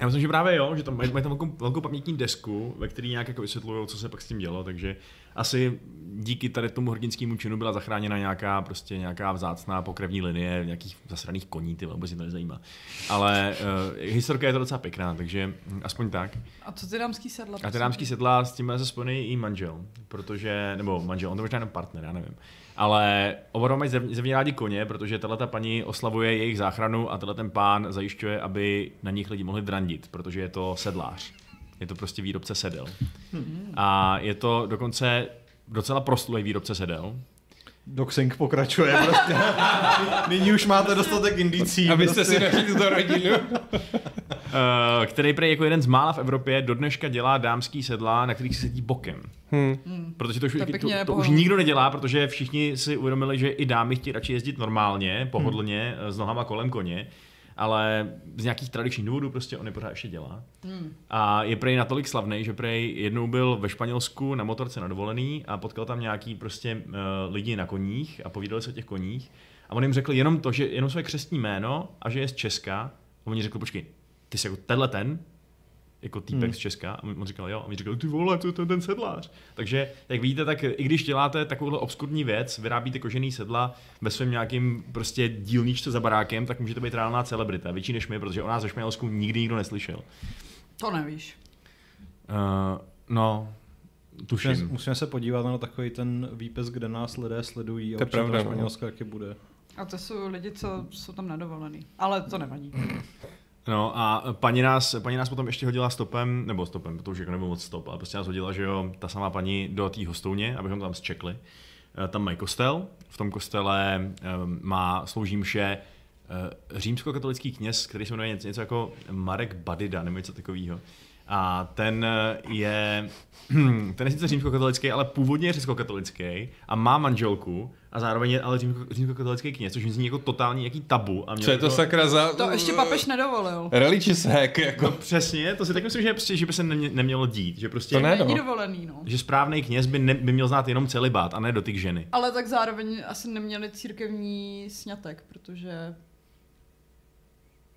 Já myslím, že právě jo, že tam mají, mají tam velkou, velkou pamětní desku, ve které nějak jako vysvětlují, co se pak s tím dělo, takže asi díky tady tomu hrdinskému činu byla zachráněna nějaká prostě nějaká vzácná pokrevní linie nějakých zasraných koní, ty vůbec mě to nezajímá. Ale uh, historka je to docela pěkná, takže aspoň tak. A co ty dámský sedla? A ty dámský sedla s tím se spojený i manžel, protože, nebo manžel, on to možná jenom partner, já nevím. Ale oba dva mají zev- zevně rádi koně, protože tahle ta paní oslavuje jejich záchranu a tenhle ten pán zajišťuje, aby na nich lidi mohli drandit, protože je to sedlář. Je to prostě výrobce sedel. A je to dokonce docela proslulý výrobce sedel. Doxing pokračuje prostě. Nyní už máte dostatek indicí. Abyste prostě. si našli tuto rodinu. Uh, který prý jako jeden z mála v Evropě do dneška dělá dámský sedla, na kterých se sedí bokem. Hmm. Protože to už, To to, to, už nikdo nedělá, protože všichni si uvědomili, že i dámy chtějí radši jezdit normálně, pohodlně, hmm. s nohama kolem koně, ale z nějakých tradičních důvodů prostě on je pořád ještě dělá. Hmm. A je prej natolik slavný, že prej jednou byl ve Španělsku na motorce na dovolený a potkal tam nějaký prostě uh, lidi na koních a povídali se o těch koních. A on jim řekl jenom to, že jenom své křestní jméno a že je z Česka. A oni řekli, počkej, ty jsi jako tenhle ten, jako týpek hmm. z Česka. A on říkal, jo. A mi říkal, ty vole, to je ten, sedlář. Takže, jak vidíte, tak i když děláte takovouhle obskurní věc, vyrábíte kožený sedla ve svém nějakým prostě dílničce za barákem, tak můžete být reálná celebrita, větší než my, protože o nás ve Španělsku nikdy nikdo neslyšel. To nevíš. Uh, no, tuším. Musíme, musíme se podívat na takový ten výpis, kde nás lidé sledují a To je určitě pravda, na no. Jaký bude. A to jsou lidi, co jsou tam nadovolený. Ale to nevadí. No a paní nás, paní nás potom ještě hodila stopem, nebo stopem, to už jako nebyl moc stop, ale prostě nás hodila, že jo, ta samá paní do té hostouně, abychom tam zčekli. Eh, Tam mají kostel, v tom kostele um, má slouží mše uh, římskokatolický kněz, který se jmenuje něco, něco jako Marek Badida, nebo něco takového. A ten eh, je, ten je sice římskokatolický, ale původně je řeckokatolický a má manželku a zároveň je ale římsko, římskokatolický kněz, což mi zní jako totální nějaký tabu. A měl Co je to jako- sakra za... To ještě papež nedovolil. Religious hack, jako. No přesně, to si tak myslím, že, prostě, že by se nemě, nemělo dít. Že prostě, To ne, Není no. dovolený, no. Že správný kněz by, ne, by měl znát jenom celibát a ne dotyk ženy. Ale tak zároveň asi neměli církevní sňatek, protože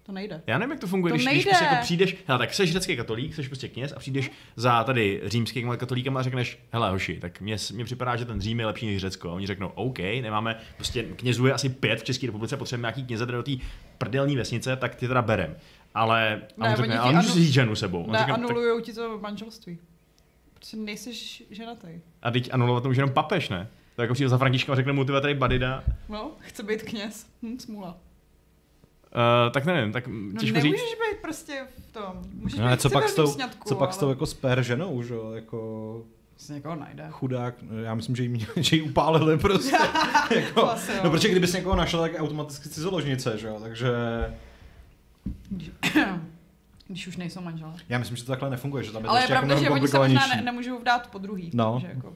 to nejde. Já nevím, jak to funguje, To když, když prostě jako přijdeš, hele, tak jsi řecký katolík, jsi prostě kněz a přijdeš za tady římským katolíkem a řekneš, hele hoši, tak mně, mně připadá, že ten Řím je lepší než Řecko. A oni řeknou, OK, nemáme, prostě knězů je asi pět v České republice, potřebujeme nějaký kněze do té prdelní vesnice, tak ty teda berem. Ale, a Ne, on řekne, ale můžu vzít ženu sebou. On Ne, říká, tak, ti to manželství. Protože nejsi ženatý. a teď anulovat to může jenom papež, ne? Tak jako přijde za Františka a řekne mu, ty tady badida, No, chce být kněz. Hm, smůla. Uh, tak nevím, tak No těžko nemůžeš říct. být prostě v tom. Můžeš No, ale být co pak s tou, sňatku, co pak s tou jako spér ženou, že jo? Jako Si někoho najde. Chudák, já myslím, že jí, že jí upálili prostě. jako, To asi jo. no protože kdybys někoho našel, tak automaticky cizoložnice, že jo, takže Když už nejsou manželé. já myslím, že to takhle nefunguje, že tam je to Ale je ještě jako pravda, že oni se možná ne, nemůžou vdát po druhý. No. Takže jako,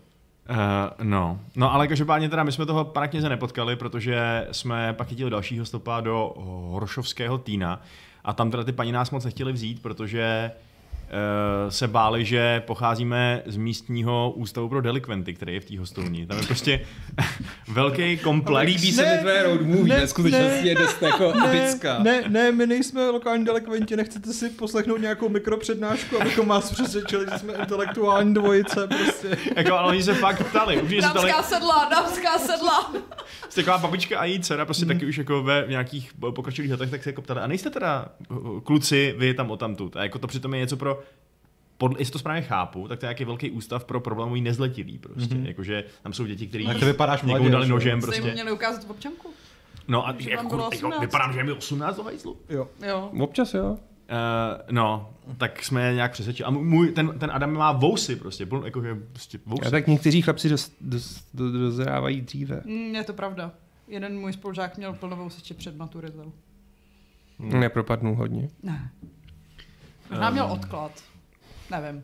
Uh, no. no, ale každopádně teda my jsme toho pana kněze nepotkali, protože jsme pak chytili dalšího stopa do Horošovského týna a tam teda ty paní nás moc nechtěli vzít, protože se báli, že pocházíme z místního ústavu pro delikventy, který je v té hostovní. Tam je prostě velký komplex. Líbí se mi tvé road movie, ne, ve skutečnosti ne, je dost jako epická. ne, ne, my nejsme lokální delikventi, nechcete si poslechnout nějakou mikropřednášku, abychom vás přesvědčili, že jsme intelektuální dvojice, prostě. Jako, ale oni se fakt ptali. Už se ptali, dámská sedla, dámská sedla. Jste taková babička a její dcera, prostě taky už jako ve nějakých pokročilých letech, tak se jako ptali, a nejste teda uh, kluci, vy tam o tamtud. A jako to přitom je něco pro podle, jestli to správně chápu, tak to je nějaký velký ústav pro problémový nezletilý prostě. Mm-hmm. Jakože tam jsou děti, které Tak to vypadáš někomu mladě, dali nožem Jste jim prostě. měli ukázat občanku? No a Že jako, jako, 18. vypadám, že je mi 18 do hajzlu. Jo. Jo. Občas jo. Uh, no, tak jsme je nějak přesvědčili. A můj, ten, ten Adam má vousy prostě, plno, jakože prostě vousy. A tak někteří chlapci dost, dost, do, dozrávají dříve. Mm, je to pravda. Jeden můj spolužák měl plnovou ještě před maturitou. Hmm. Nepropadnul hodně. Ne. Možná měl Ehm. odklad. Nevím.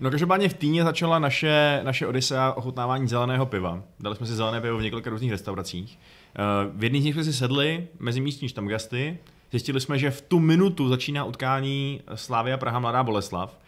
No každopádně v Týně začala naše, naše odisea ochutnávání zeleného piva. Dali jsme si zelené pivo v několika různých restauracích. Eh, V jedných z nich jsme si sedli mezi místní štamgasty. Zjistili jsme, že v tu minutu začíná utkání Slávia Praha Mladá Boleslav.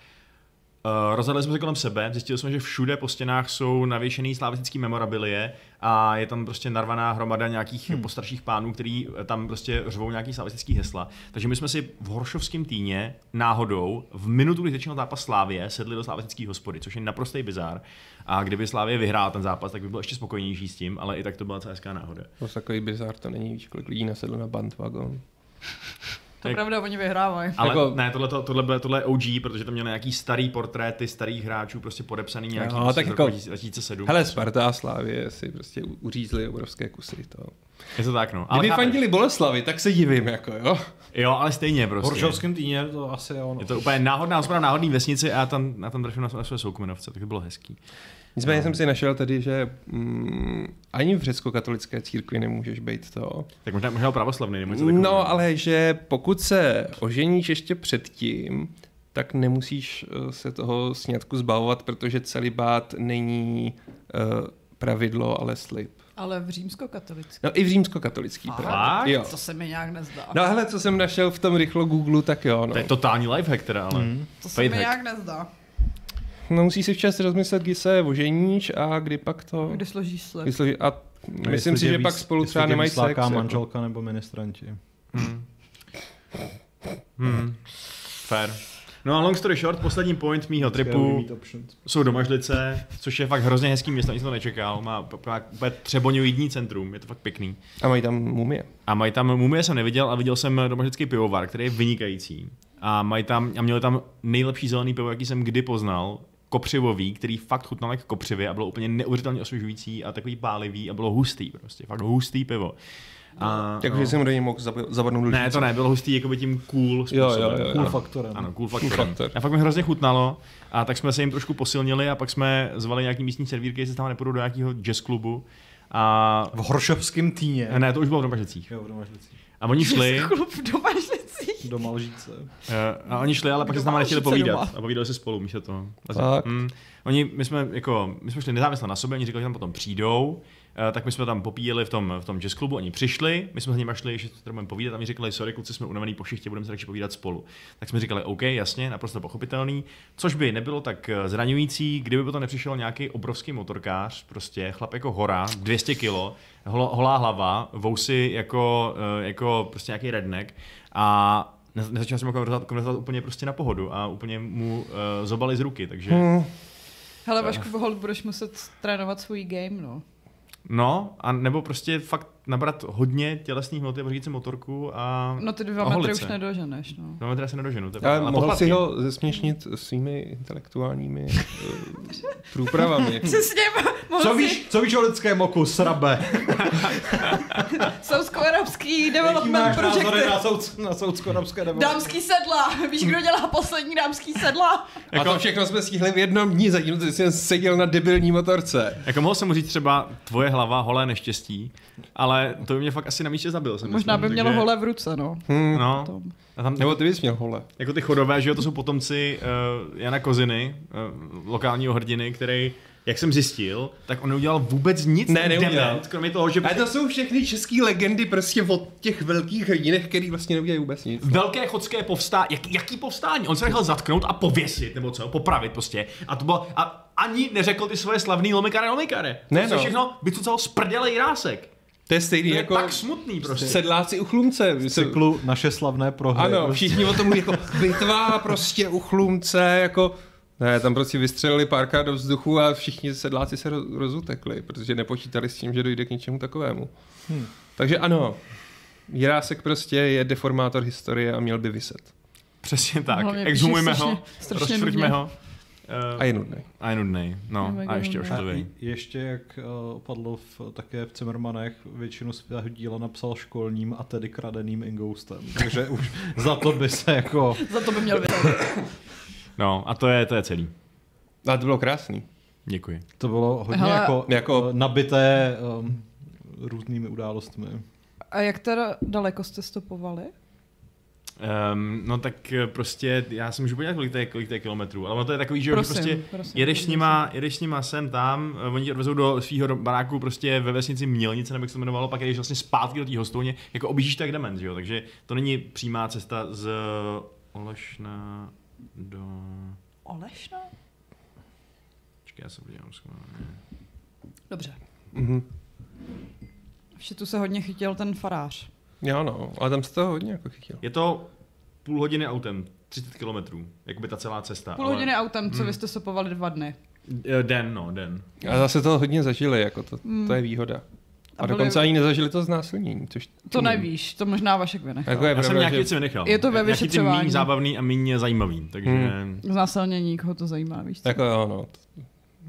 Uh, rozhledli jsme se kolem sebe, zjistili jsme, že všude po stěnách jsou navěšený slavistický memorabilie a je tam prostě narvaná hromada nějakých hmm. postarších pánů, který eh, tam prostě řvou nějaký slavistický hesla. Takže my jsme si v Horšovském týně náhodou v minutu, kdy začínal zápas Slávie, sedli do slavistické hospody, což je naprostý bizár. A kdyby Slávie vyhrál ten zápas, tak by byl ještě spokojenější s tím, ale i tak to byla celá hezká náhoda. To takový bizar, to není, víš, kolik lidí nasedlo na bandwagon. To je pravda, oni vyhrávají. Ale Jako- ne, tohle, tohle, tohle, tohle je OG, protože to měl nějaký starý portréty starých hráčů, prostě podepsaný nějaký prostě tak z jako- roku 2007. Hele, Sparta a Slávě si prostě uřízli obrovské kusy. To. Je to tak, no. Kdyby chápeš? fandili Boleslavy, tak se divím, jako jo. Jo, ale stejně V prostě. Horšovském týně to asi jo. No. Je to úplně náhodná hospoda v náhodný vesnici a já tam, já tam trefím na, na své soukmenovce, tak to bylo hezký. Nicméně No. jsem si našel tedy, že mm, ani v řecko-katolické církvi nemůžeš být to. Tak možná, možná pravoslavný nebo něco takového. No, ale že pokud se oženíš ještě předtím, tak nemusíš eh, se toho sňatku zbavovat, protože celibát není uh, pravidlo, ale slib. Ale v římskokatolickém. No i v římskokatolický Fakt? právě. Jo. To se mi nějak nezdá. No hele, co jsem našel v tom rychlo Google, tak jo. No. To je totální lifehack teda, ale. Mm. to se mi Fadehack. nějak nezdá. no musíš si včas rozmyslet, kdy se oženíš a kdy pak to... Kdy složíš slib. Kdy složí... A myslím si, že víc- pak spolu třeba nemají sex. Jako. manželka nebo ministranti. Hmm. Hmm. Fair. No a long story short, poslední point mýho tripu jsou domažlice, což je fakt hrozně hezký město, nic to nečekal. Má úplně třeboňoidní centrum, je to fakt pěkný. A mají tam mumie. A mají tam, mumie jsem neviděl, a viděl jsem domažlický pivovar, který je vynikající. A mají tam, a měli tam nejlepší zelený pivo, jaký jsem kdy poznal, kopřivový, který fakt chutnal jako kopřivě a bylo úplně neuvěřitelně osvěžující a takový pálivý a bylo hustý prostě, fakt hustý pivo. A, Jakože no. jsem do něj mohl zab- zapadnout do Ne, to ne, bylo hustý jakoby tím cool způsobem. jo, jo, jo. Cool Ano. faktorem. Ano, cool Cool faktorem. faktor. A fakt mi hrozně chutnalo a tak jsme se jim trošku posilnili a pak jsme zvali nějaký místní servírky, jestli tam nepůjdu do nějakého jazz klubu. A V Horšovském týně. ne, to už bylo v Domažlicích. Jo, v Domažlicích. A oni šli, Klub v domažlicích. Do Malžíce. eh, a oni šli, ale pak se s náma Doma nechtěli povídat. doma. A povídali se spolu místo toho. A Fakt? mm, oni, my jsme, jako, my jsme šli nezávisle na sobě, oni říkali, že tam potom přijdou, tak my jsme tam popíjeli v tom, v tom jazz klubu, oni přišli, my jsme s nimi šli, že se budeme povídat a oni říkali, sorry kluci, jsme unavený po šichtě, budeme se radši povídat spolu. Tak jsme říkali, OK, jasně, naprosto pochopitelný, což by nebylo tak eh, zraňující, kdyby by to nepřišel nějaký obrovský motorkář, prostě chlap jako hora, 200 kilo, holá hlava, vousy jako, eh, jako prostě nějaký redneck a ne- nezačal jsem ho konverzovat, konverzovat úplně prostě na pohodu a úplně mu uh, zobali z ruky, takže Hmm. Hele, Vašku, hold budeš muset trénovat svůj game, no. No a nebo prostě fakt nabrat hodně tělesných hmoty a pořídit si motorku a No ty dva metry už nedoženeš, no. Dva metry se nedoženu. To je Ale mohl poplatky. si ho zesměšnit svými intelektuálními uh, průpravami. Přesně, Co víš, co víš o lidském oku, srabe? Saudsko-arabský Jaký development máš názory projekty. na, soud, na soudsko-arabské nebo? Dámský sedla. Víš, kdo dělá poslední dámský sedla? A to všechno jsme stihli v jednom dní, zatímco ty jsi seděl na debilní motorce. Jako mohl jsem mu říct třeba tvoje hlava, holé neštěstí, ale to by mě fakt asi na místě zabil. Jsem Možná by myslím, mělo takže- hole v ruce, no. Hmm. No, a tam, Nebo ty bys měl hole. jako ty chodové, že jo, to jsou potomci uh, Jana Koziny, uh, lokálního hrdiny, který, jak jsem zjistil, tak on neudělal vůbec nic Ne, neudělal. dement, kromě toho, že A to jsou všechny české legendy prostě o těch velkých hrdinech, který vlastně neudělají vůbec nic. Velké chodské povstání, jak, jaký povstání? On se nechal zatknout a pověsit, nebo co, popravit prostě. A to bylo, a ani neřekl ty svoje slavný lomikare, lomikare. Ne, to no. všechno vycucal z prdele Jirásek. To je stejný To je jako tak smutný prostě. sedláci u chlumce. V cyklu naše slavné prohry. Ano, všichni o tom mluví jako bitva prostě u chlumce, jako ne, tam prostě vystřelili párkrát do vzduchu a všichni sedláci se roz, rozutekli, protože nepočítali s tím, že dojde k něčemu takovému. Hmm. Takže ano, Jirásek prostě je deformátor historie a měl by vyset. Přesně tak. Hlavně Exhumujme ho, strašně- rozčvrťme ho. Uh, A je nudný. a je nudnej. No, mega a ještě ošklivý. i- ještě jak uh, padlo v, také v Cimmermanech, většinu svého díla napsal školním a tedy kradeným ingoustem. Takže už za to by se jako... Za to by měl vydat. No, a to je, to je celý. A to bylo krásný. Děkuji. To bylo hodně Hele. jako, Jako- jako nabité um, různými událostmi. A jak teda daleko jste stopovali? Um, no tak eh, prostě, já si můžu podívat, kolik to je, kolik to je kilometrů, ale ono to je takový, že Prosím, prostě prosím, jedeš s prosím. nima, jedeš s nima sem tam, eh, oni tě odvezou do svého baráku prostě ve vesnici Mělnice, nebo jak se to jmenovalo, pak jdeš vlastně zpátky do té hostovně, jako objíždíš tak dement, že jo, takže to není přímá cesta z Olešna do... Olešna? Počkej, já se podívám. schválně. Dobře. Mhm. Ještě tu se hodně chytil ten farář. Jo no, ale tam se to hodně jako chytil. Je to půl hodiny autem, 30 kilometrů, jakoby ta celá cesta. Půl ale- hodiny autem, co Hmm. vy jste stopovali dva dny. Eh, Den, no, den. A zase to hodně zažili, jako to, Mm. to je výhoda. A, A byli- dokonce ani nezažili to znásilnění, což... To nevíš, to možná Vašek vynechal. Jako je Já jsem nějaký že... věci vynechal. Je to ve Nějaký ty vyšetřování. méně zábavný a méně zajímavý, takže... Hmm. Znásilnění, koho to zajímá, víš co? Jako jo, no.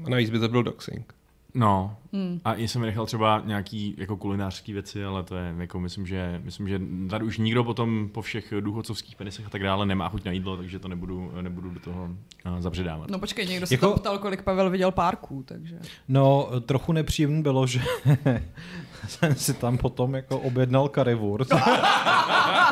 A navíc by to byl doxing. No, Hmm. a i jsem vynechal třeba nějaký jako kulinářský věci, ale to je jako myslím, že myslím, že tady už nikdo potom po všech důchodcovských penisech a tak dále nemá chuť na jídlo, takže to nebudu, nebudu do toho uh, zabředávat. No počkej, někdo se Jako- jako... ptal, kolik Pavel viděl párků, takže... No, trochu nepříjemný bylo, že jsem si tam potom jako objednal currywurst.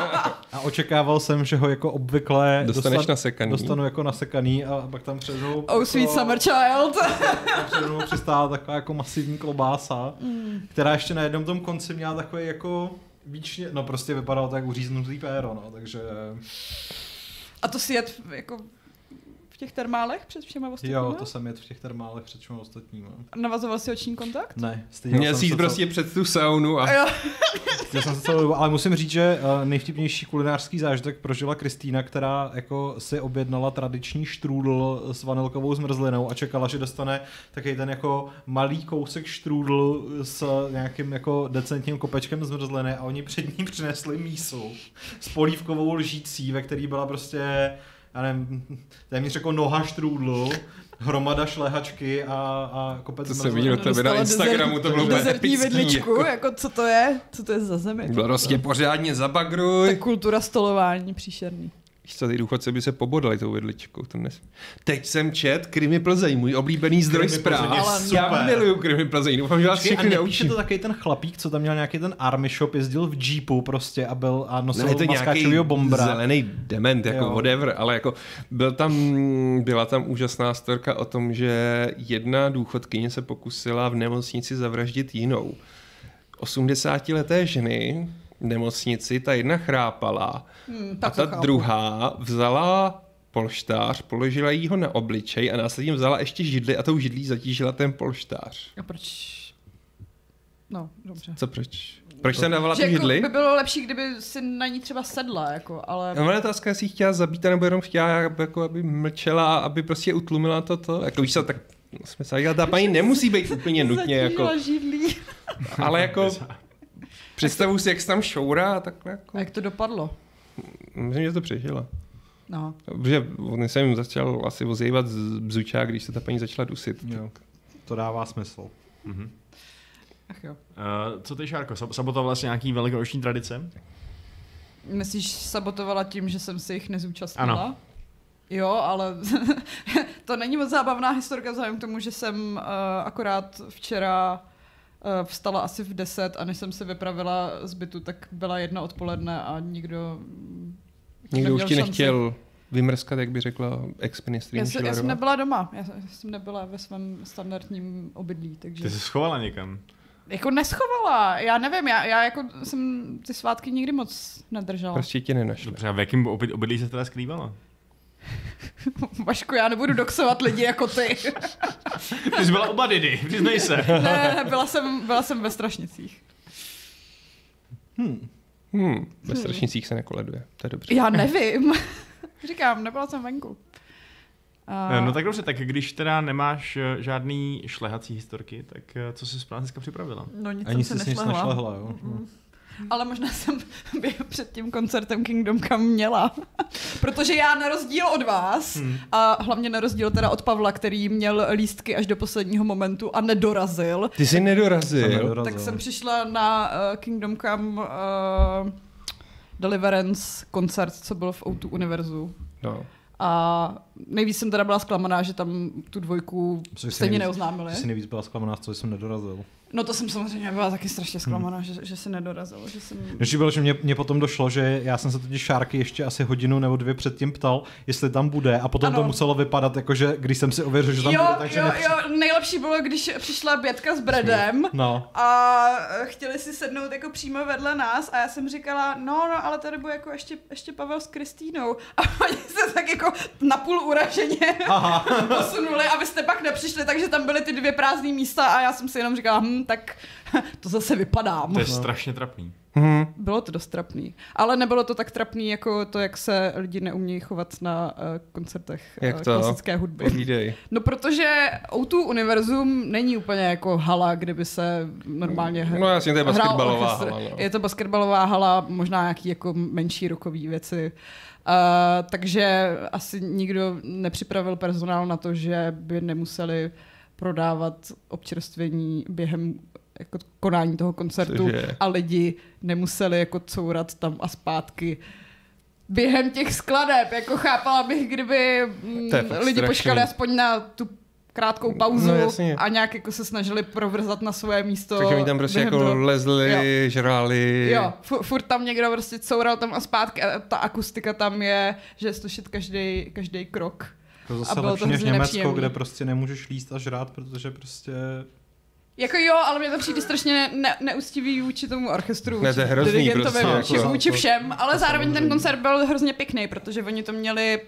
očekával jsem, že ho jako obvykle Dostaneš nasekaný. dostanu jako nasekaný a pak tam před mnou Oh, sweet jako, summer child. před mnou přistála taková jako masivní klobása, Mm. která ještě na jednom tom konci měla takový jako víčně, no prostě vypadalo to jak uříznutý péro, no, takže A to si jet jako v těch termálech před všema ostatníma? jo, to jsem jet v těch termálech před všemi ostatníma. Navazoval si oční kontakt? Ne, Měl jsem si jít se prostě před tu saunu a... Jo. Já jsem se celou dobu, ale musím říct, že uh, nejvtipnější kulinářský zážitek prožila Kristýna, která jako si objednala tradiční štrůdl s vanilkovou zmrzlinou a čekala, že dostane takový ten jako malý kousek štrůdl s nějakým jako decentním kopečkem zmrzliny a oni před ní přinesli mísu s polívkovou lžící, ve který byla prostě já nevím, téměř jako noha štrůdlu, hromada šlehačky a, a kopec To jsem viděl tebe na Instagramu, to bylo úplně vidličku, Jako. jako co to je? Co to je za zemi? Bylo prostě pořádně Ta zabagruj. kultura stolování příšerný. Víš co, ty důchodci by se pobodali tou vidličkou. To nes... Teď jsem čet Krymy Plzeň, můj oblíbený zdroj zpráv. Ale já miluju Krymy Plzeň, doufám, že vás všechny naučím. to takový ten chlapík, co tam měl nějaký ten army shop, jezdil v jeepu prostě a byl a nosil Ne, to nějaký maskáčovýho bombra. zelený dement, jako Jo. whatever, ale jako byl tam, byla tam úžasná storka o tom, že jedna důchodkyně se pokusila v nemocnici zavraždit jinou. 80-leté ženy nemocnici, ta jedna chrápala Hmm, a ta to chápu. druhá vzala polštář, položila jí ho na obličej a následně vzala ještě židli a tou židlí zatížila ten polštář. A proč? No, dobře. Co proč? Proč jsem dávala tu Že jako židli? by bylo lepší, kdyby si na ní třeba sedla, jako, ale... No, ale otázka, jestli ji chtěla zabít, nebo jenom chtěla, jako, aby mlčela, aby prostě utlumila toto. Jako víš co, tak jsme se ta paní nemusí být úplně nutně, jako, Zatížila židlí. ale jako, Představu si, jak se tam šourá a takhle. Jako. A jak to dopadlo? Myslím, že to přežila. No. Protože on jsem začal asi ozývat z bzučák, když se ta paní začala dusit. Jo. To dává smysl. Mhm. Ach jo. Uh, co ty, Šárko? Sab- Sabotoval vlastně nějaký velikonoční tradice? Myslíš, sabotovala tím, že jsem se jich nezúčastnila? Ano. Jo, ale to není moc zábavná historka vzhledem k tomu, že jsem uh, akorát včera uh, vstala asi v 10 a než jsem se vypravila z bytu, tak byla jedna odpoledne a nikdo Nikdo už ti šanci. nechtěl vymrskat, jak by řekla ex-ministrině Já, jsem, já jsem nebyla doma, já jsem- nebyla ve svém standardním obydlí, takže... Ty jsi schovala někam. Jako neschovala, já nevím, já, já jako jsem ty svátky nikdy moc nedržela. Prostě tě nenašli. Dobře, a v jakém oby- obydlí se teda skrývala? Vašku, já nebudu doxovat lidi jako ty. Ty jsi byla oba Didi, přiznej se. ne, ne, ne, byla jsem, byla jsem ve Strašnicích. Hmm, ve strašnicích se nekoleduje, to je dobře. Já nevím. Říkám, nebyla jsem venku. A, No tak dobře, tak když teda nemáš eh, žádný šlehací historky, tak eh, co jsi správně dneska připravila? no nic Ani jsem se nešlehla. nešlehla, jo. Mm. Ale možná jsem by před tím koncertem Kingdom Come měla. Protože já na rozdíl od vás, Hmm. a hlavně na rozdíl teda od Pavla, který měl lístky až do posledního momentu a nedorazil, Ty jsi nedorazil. Nedorazil. tak jsem přišla na uh, Kingdom Come uh, Deliverance koncert, co byl v O2 Univerzu. No. A nejvíc jsem teda byla zklamaná, že tam tu dvojku Což stejně nejvíc- neoznámili. Jsi nejvíc byla zklamaná, že jsem nedorazil. No to jsem samozřejmě byla taky strašně zklamaná, že, že se nedorazil. Že jsem... Než bylo, že mě, mě potom došlo, že já jsem se totiž Šárky ještě asi hodinu nebo dvě předtím ptal, jestli tam bude a potom Ano. to muselo vypadat jako, že když jsem si ověřil, že tam jo, bude, takže jo, nepři... jo, nejlepší bylo, když přišla Bětka s Bredem No, a chtěli si sednout jako přímo vedle nás a já jsem říkala, no, no, ale tady bude jako ještě, ještě Pavel s Kristýnou. A oni se tak jako napůl uraženě Aha. posunuli a vy jste pak nepřišli, takže tam byly ty dvě prázdné místa a já jsem si jenom říkala, hm, tak to zase vypadám. To je strašně trapný. Hmm. Bylo to dost trapný. Ale nebylo to tak trapný, jako to, jak se lidi neumějí chovat na uh, koncertech Jak uh, to? klasické hudby. Povídej. No protože O2 Univerzum není úplně jako hala, kde by se normálně hr- No jasně, to je hrál basketbalová hala. No. Je to basketbalová hala, možná nějaký jako menší rokový věci. Uh, takže asi nikdo nepřipravil personál na to, že by nemuseli prodávat občerstvení během jako konání toho koncertu Cože? a lidi nemuseli jako courat tam a zpátky během těch skladeb. Jako chápala bych, kdyby mm, lidi počkali aspoň na tu krátkou pauzu No, jasně. a nějak jako se snažili provrzat na svoje místo. Takže oni tam prostě jako toho- lezli, Jo. žrali. Jo, fu- furt tam někdo prostě coural tam a zpátky a ta akustika tam je, že je slyšet každý, každý krok. to A zase bylo to lepší než hrozně Německo, nepříjemný. kde prostě nemůžeš líst a žrát, protože prostě... Jako jo, ale mě to přijde strašně ne- neúctivý vůči tomu orchestru, Ne, to je vůči hrozný dirigentovi, prostě, vůči, jako- vůči všem, ale to zároveň ten koncert byl hrozně pěkný, protože oni to měli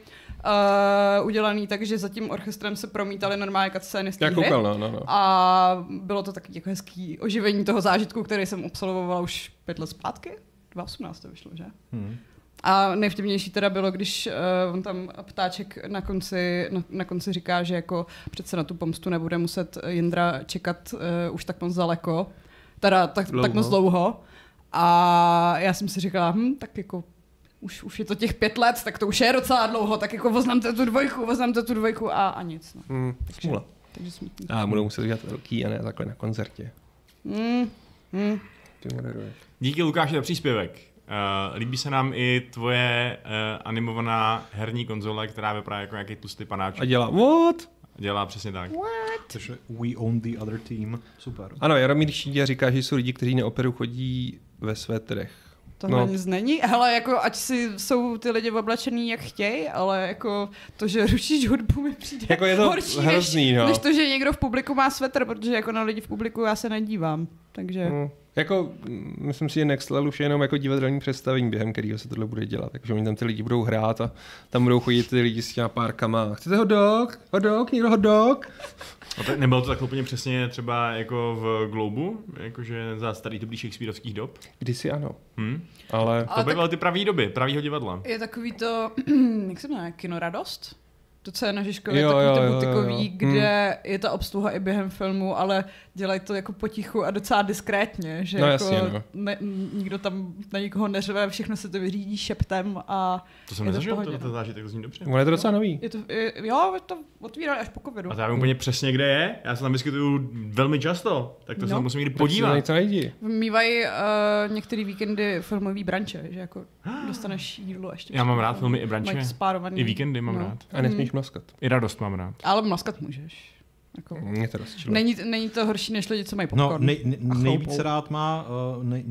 uh, udělaný tak, že za tím orchestrem se promítali normálně cutscény z té Já hry. koukal, no, no, no. A bylo to taky jako hezký oživení toho zážitku, který jsem absolvovala už pět let zpátky. 2018 to vyšlo, že? Hmm. A nejvtipnější teda bylo, když uh, on tam ptáček na konci, na, na konci říká, že jako přece na tu pomstu nebude muset Jindra čekat uh, už tak moc daleko, teda tak, Dlouho. tak moc dlouho. A já jsem si říkala, hm, tak jako už, už je to těch pět let, tak to už je docela dlouho, tak jako oznamte tu dvojku, oznamte tu dvojku a, a nic. No. Hmm, smůla. Takže smutný. A budou muset udělat velký a ne takhle na koncertě. Mm, mm. Ty moderuješ. Díky Lukáši za příspěvek. Uh, líbí se nám i tvoje uh, animovaná herní konzole, která vypadá jako nějaký tlustý panáč. A dělá, what? Dělá přesně tak. Takže we own the other team. Super. Ano, Jaromír Šídě říká, že jsou lidi, kteří na operu chodí ve svetrech. Tohle No. nic není, ale jako ať si jsou ty lidi oblečený jak chtějí, ale jako to, že rušíš hudbu mi přijde Jako je to horší, hrozný, než, no. než to, že někdo v publiku má svetr, protože jako na lidi v publiku já se nedívám, takže... Hmm. Jako, mm, myslím si, že Next Level už je jenom jako divadelní představení, během kterého se tohle bude dělat. Takže oni tam ty lidi budou hrát a tam budou chodit ty lidi s těma párkama. Chcete hot dog? Hot dog? Někdo hot dog? A to, nebylo to tak úplně přesně třeba jako v Globu, jakože za starých dobrých Shakespeareovských dob? Kdysi ano, Hm? ale To Ale by tak- byly ty pravý doby, pravýho divadla. Je takový to, jak se jmenuje, kinoradost? To, co je na Žižkově, Jo, takový jo, to jo, jo, butikový, jo. kde je ta obsluha i během filmu, ale dělají to jako potichu a docela diskrétně, že No jako jasně, no. ne, nikdo tam na nikoho neřve, všechno se to vyřídí šeptem a To jsem Je nezažil, to, to no. zážitek to zní dobře. On je to docela nový. je to, je, jo, to otvírali až po covidu. A to já vím úplně přesně, kde je. Já se tam vyskytuju velmi často, tak to se No. tam musím někdy Podívat. Mývají uh, některé víkendy filmový branče, že jako dostaneš jídlo ještě. Já mám rád filmy i branče. I víkendy mám rád. A nesmíš mlaskat. I radost mám rád. Ale mlaskat můžeš. Jako, Mě to rozčilo. není, není to horší než lidi, co mají No, popcorn. nej, nej, nejvíce chloupou. rád má... Uh, nej,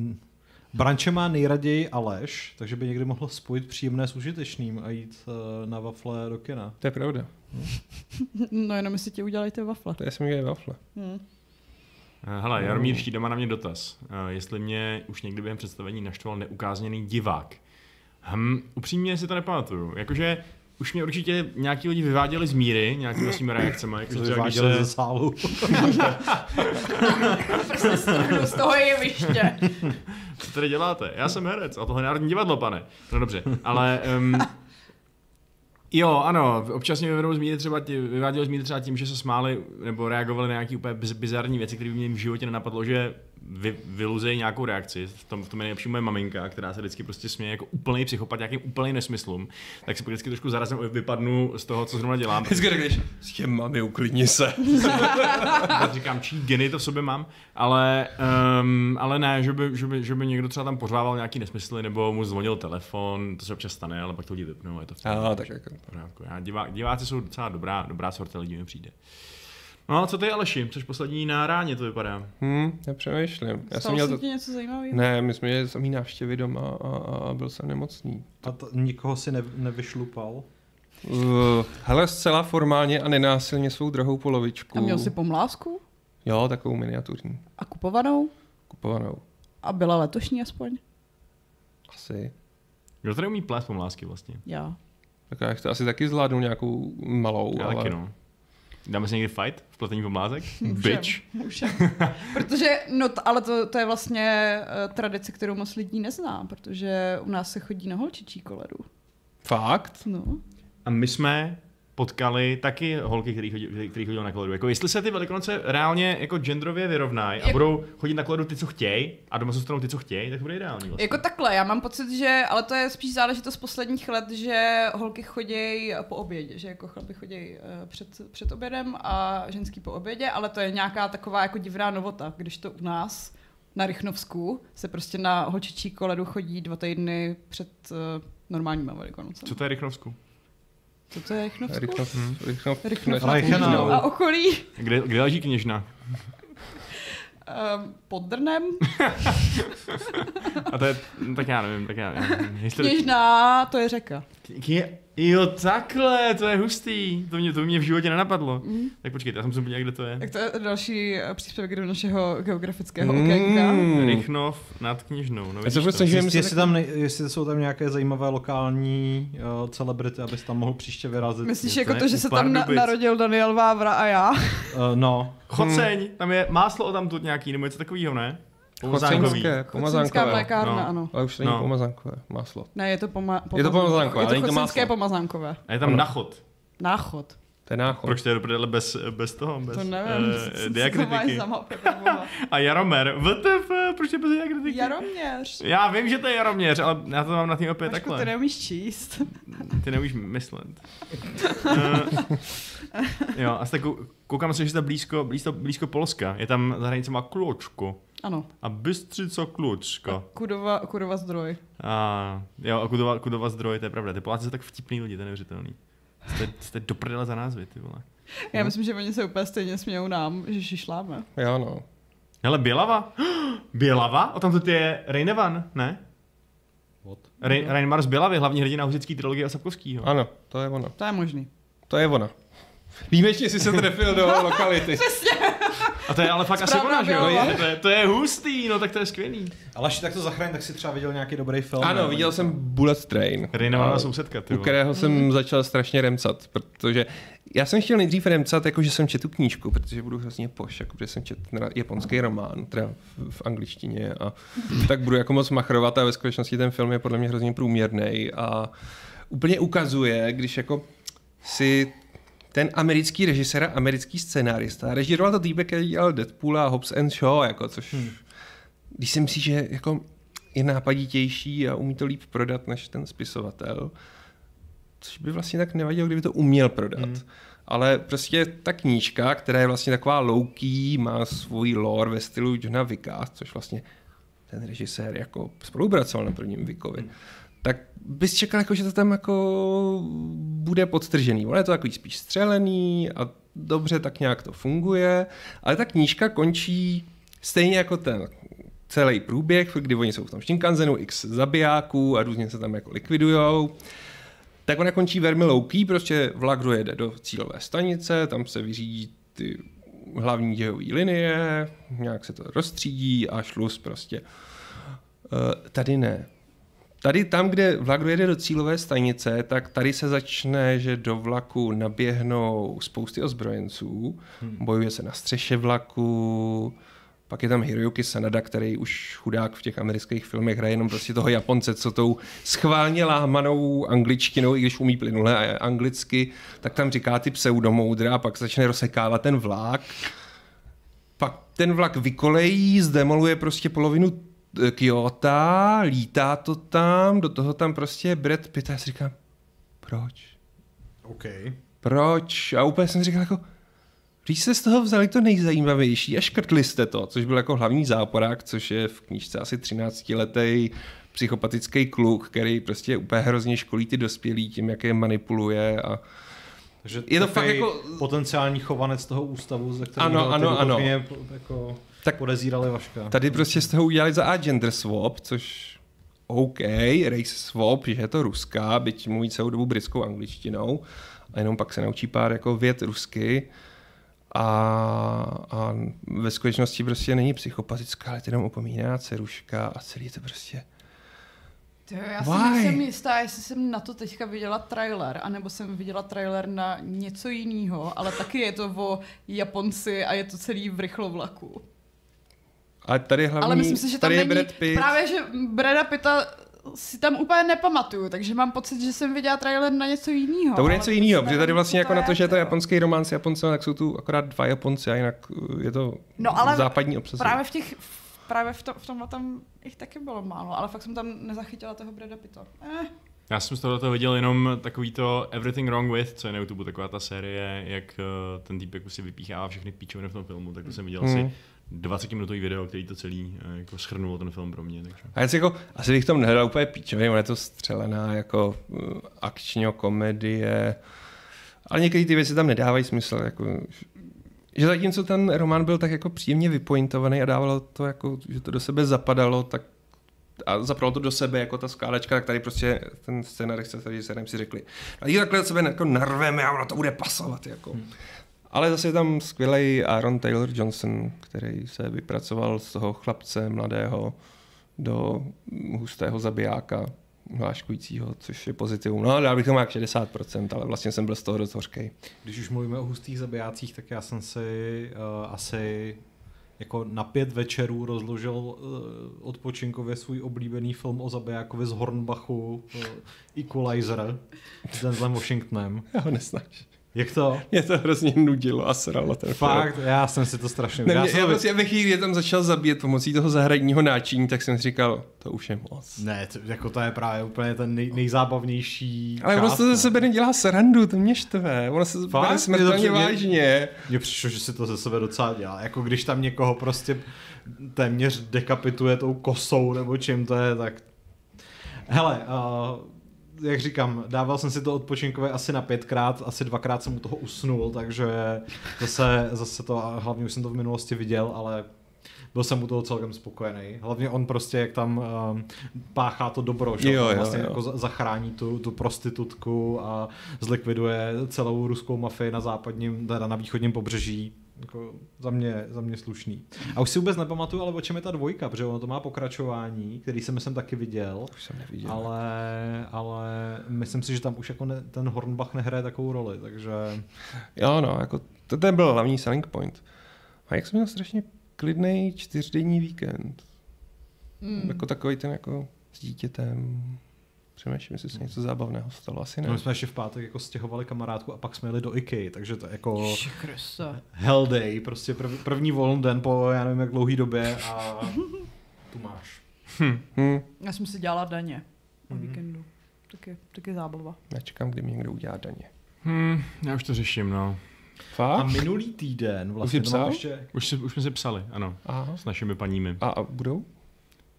Branče má nejraději Aleš, takže by někdy mohl spojit příjemné s užitečným a jít uh, na wafle do kina. To je pravda. No jenom jestli ti udělají ty wafle. To je jsem dělal wafle. Hmm. Eh, Hele, Jaromír Štít má na mě dotaz. Eh, Jestli mě už někdy během představení naštval neukázněný divák. Hm, upřímně si to nepamatuju. Jakože už mě určitě nějaký lidi vyváděli z míry, nějakými svými reakcemi. Jakože Co třeba, když vyváděli ze se, sálu. Prostě strhnu z toho jeviště. co tady děláte? Já jsem herec a tohle je Národní divadlo, pane. No dobře, ale... Um, Jo, ano, občas mě vyvedou zmínit třeba, tě, vyváděli zmínit třeba tím, že se smáli nebo reagovali na nějaké úplně biz, bizarní věci, které by mě v životě nenapadlo, že vy, vyluzejí nějakou reakci. V tom, v tom je nejlepší moje maminka, která se vždycky prostě směje jako úplný psychopat, nějakým úplný nesmyslům. Tak si vždycky trošku zarazem vypadnu z toho, co zrovna dělám. Vždycky řekneš, s těm mami, uklidni se. Říkám, čí geny to v sobě mám, ale, um, ale ne, že by, že, by, že by někdo třeba tam pořvával nějaký nesmysly, nebo mu zvonil telefon, to se občas stane, ale pak to lidi vypnou, je to v A, tak jako. pořádku. Já, divá, diváci jsou docela dobrá, dobrá sorta lidí mi přijde. No a co ty Aleši, což poslední na ráně to vypadá. Hm, já přemýšlím. Já jsem měl se to... ti něco zajímavého? Ne, my jsme měli samý návštěvy doma a, a, a byl jsem nemocný. A to, nikoho si ne, nevyšlupal. Uh, hele, zcela formálně a nenásilně svou drahou polovičku. A měl jsi pomlásku? Jo, takovou miniaturní. A kupovanou? Kupovanou. A byla letošní aspoň? Asi. Kdo tady umí plést pomlásky vlastně? Já. Tak já to asi taky zvládnu nějakou malou, Já ale... taky no. Dáme si někdy fight v pletení pomlázek? Můžem, Bitch. Můžem. protože, no t- ale to, to je vlastně uh, tradice, kterou moc lidí nezná, protože u nás se chodí na holčičí koledu. Fakt? No. A my jsme potkali taky holky, který chodí, který chodí na koledu. Jako jestli se ty velikonoce reálně jako genderově vyrovnají a budou chodit na koledu ty, co chtějí, a doma zůstanou ty, co chtějí, tak bude ideální. Vlastně. Jako takhle, já mám pocit, že, ale to je spíš záležitost posledních let, že holky chodí po obědě, že jako chlapi chodí eh, před, před obědem a ženský po obědě, ale to je nějaká taková jako divná novota, když to u nás na Rychnovsku se prostě na holčičí koledu chodí dva týdny před uh, normálníma velikonocemi. Co to je Rychnovsku? Co to je Rychnovsku? Rychnov, rychnov, Rychnov než- Reichenau. a okolí Kde, kde leží kněžna? um, pod Drnem. A to je, no, tak já nevím, tak já nevím. Historicky- Kněžná, to je řeka. Jo, takhle, to je hustý. To mě, to mě v životě nenapadlo. Mm. Tak počkejte, já jsem se podíval, kde to je. Tak to je další eh, příspěvek do našeho geografického Mm. okénka. Rychnov nad kněžnou. No, Já vidíš se to? prostě že Jestli, jestli, tam ne, jestli jsou tam nějaké zajímavé lokální uh, celebrity, abys tam mohl příště vyrazit. Myslíš jako to, že se tam na, narodil Daniel Vávra a já? Uh, no, Choceň, tam je máslo o tamtud nějaký, nebo něco takového, ne? Choceňská pomazánkové. mlékárna, No. ano. Ale už to není No. pomazánkové, máslo. Ne, je to poma- Je to pomazánkové, Je ale to není to máslo. pomazánkové. A je tam Ano. nachod. Náchod. To je náchod. Proč to je do prdele bez, bez toho, bez To nevím. co- co diakritiky. máš za mapy. A Jaromer, WTF, proč je bez diakritiky? Jaroměř. Já vím, že to je Jaroměř, ale já to mám na tým opět Mačku, takhle. ty neumíš číst. Ty neumíš myslet. Eh, jo, a kou- koukám se, že jste blízko, blízko, blízko Polska. Je tam za hranicema Klučko. Ano. A Bystřico Klučko. Kudova, Kudova zdroj. A jo, a Kudova, Kudova zdroj, to je pravda. Ty Poláci jsou tak vtipný lidi, to je neuvěřitelný. Jste, jste do prdele za názvy, ty vole. Já myslím, že oni se úplně stejně smějou nám, že šišláme. Jo, no. Hele, Bělava? Bělava? O tam to je Rejnevan, ne? What? Rej, Reinmar z Bělavy, hlavní hrdina husický trilogie a Sapkovskýho. Ano, to je ono. To je možný. To je ona. Výjimečně si se trefil do lokality. A to je ale fakt asi ona, že jo? Bělava. To je, to je hustý, no tak to je skvělý. Ale až tak to zachraň, tak si třeba viděl nějaký dobrý film. Ano, viděl jsem Bullet Train. Rejnevanová A- sousedka, ty u kterého jsem začal strašně remcat, protože já jsem chtěl nejdřív remcat, jako že jsem četl knížku, protože budu hrozně poš, jako že jsem četl na- japonský román, teda v, v angličtině a tak budu jako moc machrovat a ve skutečnosti ten film je podle mě hrozně průměrný a úplně ukazuje, když jako si ten americký režisér a americký scénárista. Režíroval to týpek, který dělal Deadpool a Hobbs and Shaw, jako, což hmm. když si myslí, že jako je nápaditější a umí to líp prodat než ten spisovatel, což by vlastně tak nevadilo, kdyby to uměl prodat. Hmm. Ale prostě ta knížka, která je vlastně taková louký, má svůj lore ve stylu Johna Vicka, což vlastně ten režisér jako spolupracoval na prvním Vickovi. Hmm tak bys čekal, jako, že to tam jako bude podtržený. Ono je to takový spíš střelený a dobře tak nějak to funguje, ale ta knížka končí stejně jako ten celý průběh, kdy oni jsou v tom Shinkanzenu, x zabijáků a různě se tam jako likvidujou. Tak ona končí velmi louký, prostě vlak dojede do cílové stanice, tam se vyřídí ty hlavní dějové linie, nějak se to rozstřídí a šlus prostě. Uh, tady ne. Tady tam, kde vlak dojede do cílové stanice, tak tady se začne, že do vlaku naběhnou spousty ozbrojenců, hmm. bojuje se na střeše vlaku, pak je tam Hiroyuki Sanada, který už chudák v těch amerických filmech hraje jenom prostě toho Japonce, co tou schválně lámanou angličtinou, i když umí plynule anglicky, tak tam říká ty pseudomoudra a pak začne rozsekávat ten vlak. Pak ten vlak vykolejí, zdemoluje prostě polovinu Kyoto, lítá to tam, do toho tam prostě Brad Pitt a já si říkám, proč? OK. Proč? A úplně jsem si říkal jako, když jste z toho vzali to nejzajímavější a škrtli jste to, což byl jako hlavní záporák, což je v knížce asi 13-letý psychopatický kluk, který prostě úplně hrozně školí ty dospělí tím, jak je manipuluje a takže je to fakt jako potenciální chovanec toho ústavu, ze kterého ano, ano, ano. jako tak podezírali Vaška. Tady prostě z toho udělali za gender swap, což OK, race swap, že je to ruská, byť mluví celou dobu britskou angličtinou a jenom pak se naučí pár jako vět rusky a, a ve skutečnosti prostě není psychopatická, ale jenom opomíná ceruška a celý to prostě to já si nejsem jistá, jestli jsem na to teďka viděla trailer, anebo jsem viděla trailer na něco jiného, ale taky je to o Japonci a je to celý v rychlovlaku. A tady hlavní, Ale myslím si, že tam tady není, je Brad Pitt. právě, že Brada Pitta si tam úplně nepamatuju, takže mám pocit, že jsem viděla trailer na něco jiného. To bude něco jiného, protože tady vlastně jako na to, že je to japonský román s Japoncem, tak jsou tu akorát dva Japonci a jinak uh, je to no, ale západní obsazení. Právě v těch, právě v, to, v tomhle tam jich taky bylo málo, ale fakt jsem tam nezachytila toho Brada Pitta. Eh. Já jsem z toho viděl jenom takový to Everything Wrong With, co je na YouTube taková ta série, jak uh, ten týpek si vypíchává všechny píčoviny v tom filmu, tak to jsem viděl hmm. asi 20-minutový video, který to celý eh, jako schrnul ten film pro mě. Takže. A já si jako, asi bych tam nehledal úplně píčově, je to střelená jako uh, akčního komedie, ale některé ty věci tam nedávají smysl. Jako, že zatímco ten román byl tak jako příjemně vypointovaný a dávalo to jako, že to do sebe zapadalo, tak a zapralo to do sebe jako ta skálečka, tak tady prostě ten scénarista s režisérem si řekli, a takhle do sebe jako narveme a ono to bude pasovat. Jako. Hmm. Ale zase je tam skvělý Aaron Taylor Johnson, který se vypracoval z toho chlapce mladého do hustého zabijáka hláškujícího, což je pozitivum. No, dal bych tomu jak 60%, ale vlastně jsem byl z toho dost hořkej. Když už mluvíme o hustých zabijácích, tak já jsem si uh, asi jako na pět večerů rozložil uh, odpočinkově svůj oblíbený film o zabijákovi z Hornbachu, uh, Equalizer, s Denzlem Washingtonem. Já ho nesnáš. Jak to? Mě to hrozně nudilo a sralo ten Fakt, film. já jsem si to strašně ne, já, já prostě ve chvíli, kdy tam začal zabíjet pomocí toho zahradního náčiní, tak jsem si říkal, to už je moc. Ne, to, jako to je právě úplně ten nej, nejzábavnější Ale ono to ze sebe nedělá srandu, to mě štve. Ono se Fakt? bere smrtelně vážně. Mně přišlo, že si to ze sebe docela dělá. Jako když tam někoho prostě téměř dekapituje tou kosou nebo čím to je, tak Hele, uh, jak říkám, dával jsem si to odpočinkové asi na pětkrát, asi dvakrát jsem u toho usnul, takže zase, zase to, hlavně už jsem to v minulosti viděl, ale byl jsem u toho celkem spokojený. Hlavně on prostě, jak tam um, páchá to dobro, že jo, jo, vlastně jo. jako zachrání tu, tu prostitutku a zlikviduje celou ruskou mafii na západním, teda na východním pobřeží jako za mě, za mě slušný. A už si vůbec nepamatuju, ale o čem je ta dvojka, protože ono to má pokračování, který jsem jsem taky viděl. Už jsem neviděl. Ale, ale myslím si, že tam už jako ne, ten Hornbach nehraje takovou roli, takže... Jo, no, jako to, to byl hlavní selling point. A jak jsem měl strašně klidný čtyřdenní víkend. Mm. Jako takový ten jako s dítětem. Přemýšlím, jestli se něco zábavného stalo. Asi ne. No, my jsme ještě v pátek jako stěhovali kamarádku a pak jsme jeli do IKEA, takže to je jako Kriste. hell day, prostě prv, první volný den po já nevím jak dlouhý době a tu máš. Hm, Já jsem si dělala daně o Mhm. víkendu. Taky, taky zábava. já čekám, kdy mi někdo udělá daně. Hmm, já už to řeším, no. A Fakt? minulý týden vlastně jsi to mám psal? ještě Už, si, už jsme si psali, ano. Aha. S našimi paními. A, a budou?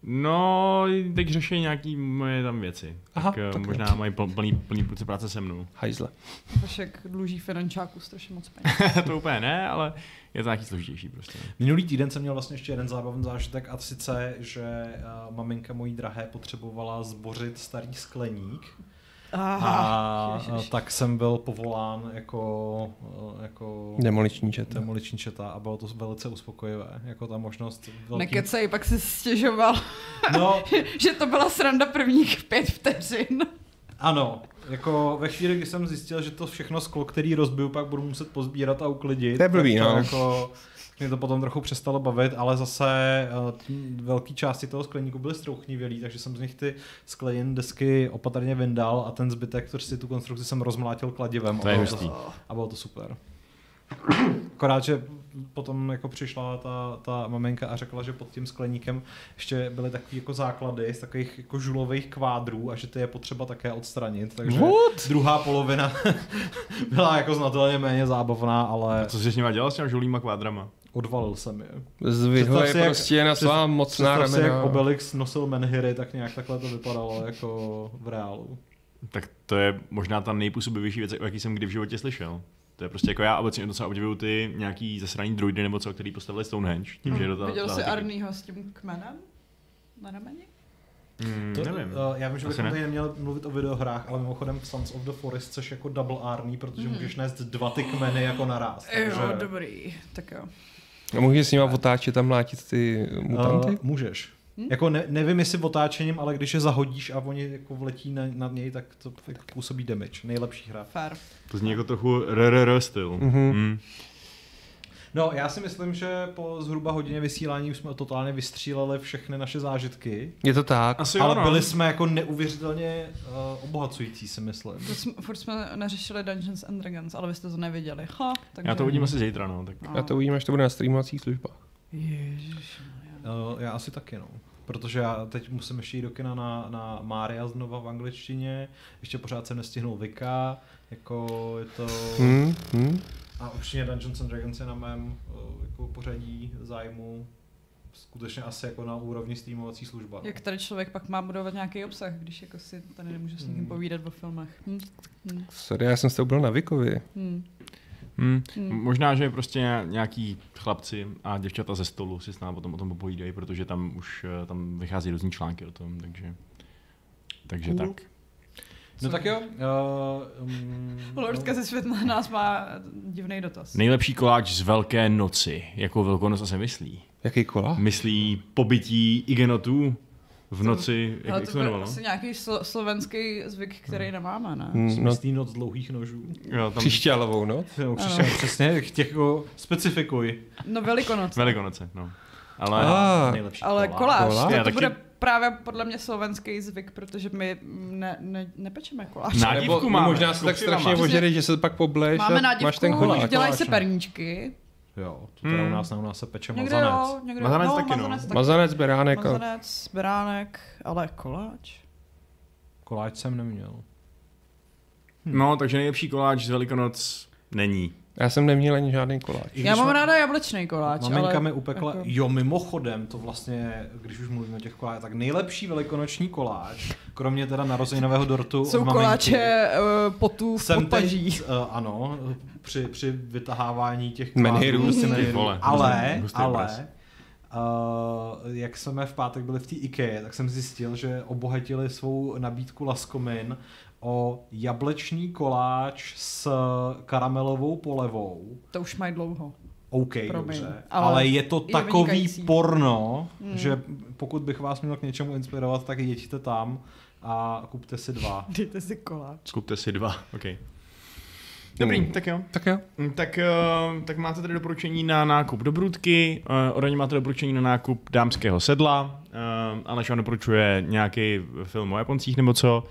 No, teď řeší nějaký moje tam věci. Aha, tak, eh, tak jo. možná mají pl- plný, plný půlce práce se mnou. Hajzle. Vašek dluží finančáku strašně moc peněz. to úplně ne, ale je to nějaký složitější prostě. Minulý týden jsem měl vlastně ještě jeden zábavný zážitek a sice, že uh, maminka mojí drahé potřebovala zbořit starý skleník a Ježiš. uh, tak jsem byl povolán jako, uh, jako Demoliční četa. demoliční četa a bylo to velice uspokojivé, jako ta možnost velkým... Nekecej, pak si stěžoval, No, že to byla sranda prvních pět vteřin. ano, jako ve chvíli, kdy jsem zjistil, že to všechno sklo, který rozbiju, pak budu muset pozbírat a uklidit. To je blbý, tak to no. Jako, mě to potom trochu přestalo bavit, ale zase uh, velké části toho skleníku byly strouchnivělý, takže jsem z nich ty skleněné desky opatrně vyndal a ten zbytek, což si tu konstrukci jsem rozmlátil kladivem. To a je bylo hustý. A bylo to super. Akorát, že potom jako přišla ta, ta maminka a řekla, že pod tím skleníkem ještě byly takové jako základy z takových jako žulových kvádrů a že ty je potřeba také odstranit. Takže What? druhá polovina byla jako znatelně méně zábavná, ale Co jsi s nima dělal s těma žulýma kvádrama? Odvalil jsem je. Zvyhl je jak- prostě na svá mocná Představ si, jak ramena. Obelix nosil menhiry, tak nějak takhle to vypadalo jako v reálu. Tak to je možná ta nejpůsobivější věc, o jaký jsem kdy v životě slyšel. To je prostě jako já obecně docela obdivuju ty nějaký zasraný druidy nebo co, který postavili Stonehenge. Tím, že je do toho- Viděl to- jsi to- Arnýho s tím kmenem na rameni? Hmm, To, nevím. Uh, já vím, že bychom ne. tady neměli mluvit o videohrách, ale mimochodem Sons of the Forest, což jako double army, protože můžeš nést dva ty kmeny jako naraz. Jo, takže- dobrý. Tak jo. A můžeš s nima otáčet a mlátit ty mutanty? Uh, můžeš. Jako ne, nevím, jestli otáčením, ale když je zahodíš a oni jako vletí na, na něj, tak to tak působí damage. Nejlepší hra. Fair. To zní jako trochu RRR styl. Mhm. Mm. No, já si myslím, že po zhruba hodině vysílání už jsme totálně vystříleli všechny naše zážitky. Je to tak. Asi ale jo, no. byli jsme jako neuvěřitelně uh, obohacující, si myslím. To jsme, furt jsme neřešili Dungeons and Dragons, ale vy jste to neviděli. Ha, takže... Já to uvidím asi zítra, no. Tak. Já to uvidím, až to bude na streamovacích službách. Ježiš. Uh, já asi taky, no. Protože já teď musím ještě jít do kina na, na Mária znova v angličtině, ještě pořád jsem nestihnul Vika, jako je to... Hmm, hmm. A určitě Dungeons and Dragons je na mém uh, jako pořadí zájmu skutečně asi jako na úrovni streamovací služba. no. Jak tady člověk pak má budovat nějaký obsah, když jako si tady nemůže s někým Hmm. povídat o filmech. Hm. Hm. Sorry, já jsem s tou byl na Vikovi. Hm. Hmm. Hmm. Možná, že prostě nějaký chlapci a děvčata ze stolu si s námi potom o tom popovídají, protože tam už eh, tam vychází různý články o tom, takže takže Cool. tak. No tak jo. Uh, um, Lordka ze svět na nás má divný dotaz. Nejlepší koláč z Velké noci, jakou velkonoc se myslí? Jaký kola? Myslí pobytí igenotů v To- noci, jak, Ale jak to jmenovalo? asi nějaký slo- slovenský zvyk, který nemáme, ne? Hmm, no, Myslí noc dlouhých nožů. Jo, tam křišťálovou noc. No, přesně, přesně, těch jako specifikuj. No Velikonoce. Velikonoce, no. Ale A, Nejlepší Ale koláč. koláč, Koláč? to, Já to taky- bude právě podle mě slovenský zvyk, protože my ne, ne, nepečeme nebo Nádívku no, máme, možná se tak strašně ožereš, že se pak pobleš Máme a nádivku, máš ten koláč. dělají se no. perníčky. Jo, to teda Hmm. u nás ne, u nás se peče Někde mazanec. jo, někde Mazanec no, taky, no. mazanec taky. Mazanec, beránek. Mazanec, beránek, ale koláč? Koláč jsem neměl. no, takže nejlepší koláč z Velikonoc není. Já jsem neměl ani žádný koláč. Já mám ráda jablečný koláč, Maminka ale... mi upekla, jako- jo mimochodem, to vlastně, když už mluvíme o těch koláčích, tak nejlepší velikonoční koláč, kromě teda narozeninového dortu Jsou od koláče uh, potů v jsem podpaží. teď, uh, ano, při, při vytahávání těch menhirů. vole, ale, ale, Uh, jak jsme v pátek byli v té IKEA, tak jsem zjistil, že obohatili svou nabídku Laskomin o jablečný koláč s karamelovou polevou. To už mají dlouho. OK, Promiň, dobře. ale Ale, je to je takový vynikající. porno, Hmm. že pokud bych vás měl k něčemu inspirovat, tak jeďte tam a kupte si dva. Dejte si koláč. Kupte si dva, OK. Dobrý, Hmm. tak jo. Tak jo. Mm, Tak, eh, tak máte tady doporučení na nákup dobrůdky, uh, Oraně máte doporučení na nákup dámského sedla, uh, Aleš vám doporučuje nějaký film o Japoncích nebo co.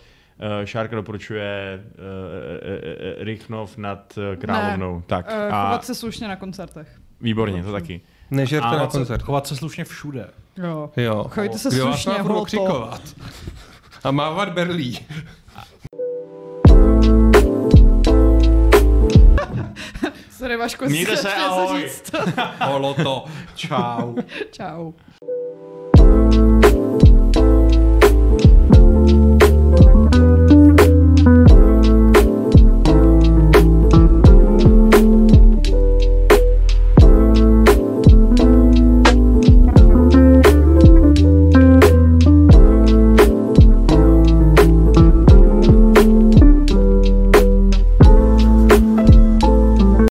Šárka doporučuje uh, uh, Rychnov nad uh, Královnou. Ne, tak. Uh, A chovat se slušně na koncertech. výborně, to taky. Nežerte A na co- koncert. Chovat se slušně všude. Jo. Jo. Chovejte se vás slušně, holpo. okřikovat? A mávat berlí. Sorry, Vašku, Mějte se, ahoj. říct. Holo to. Čau. Čau.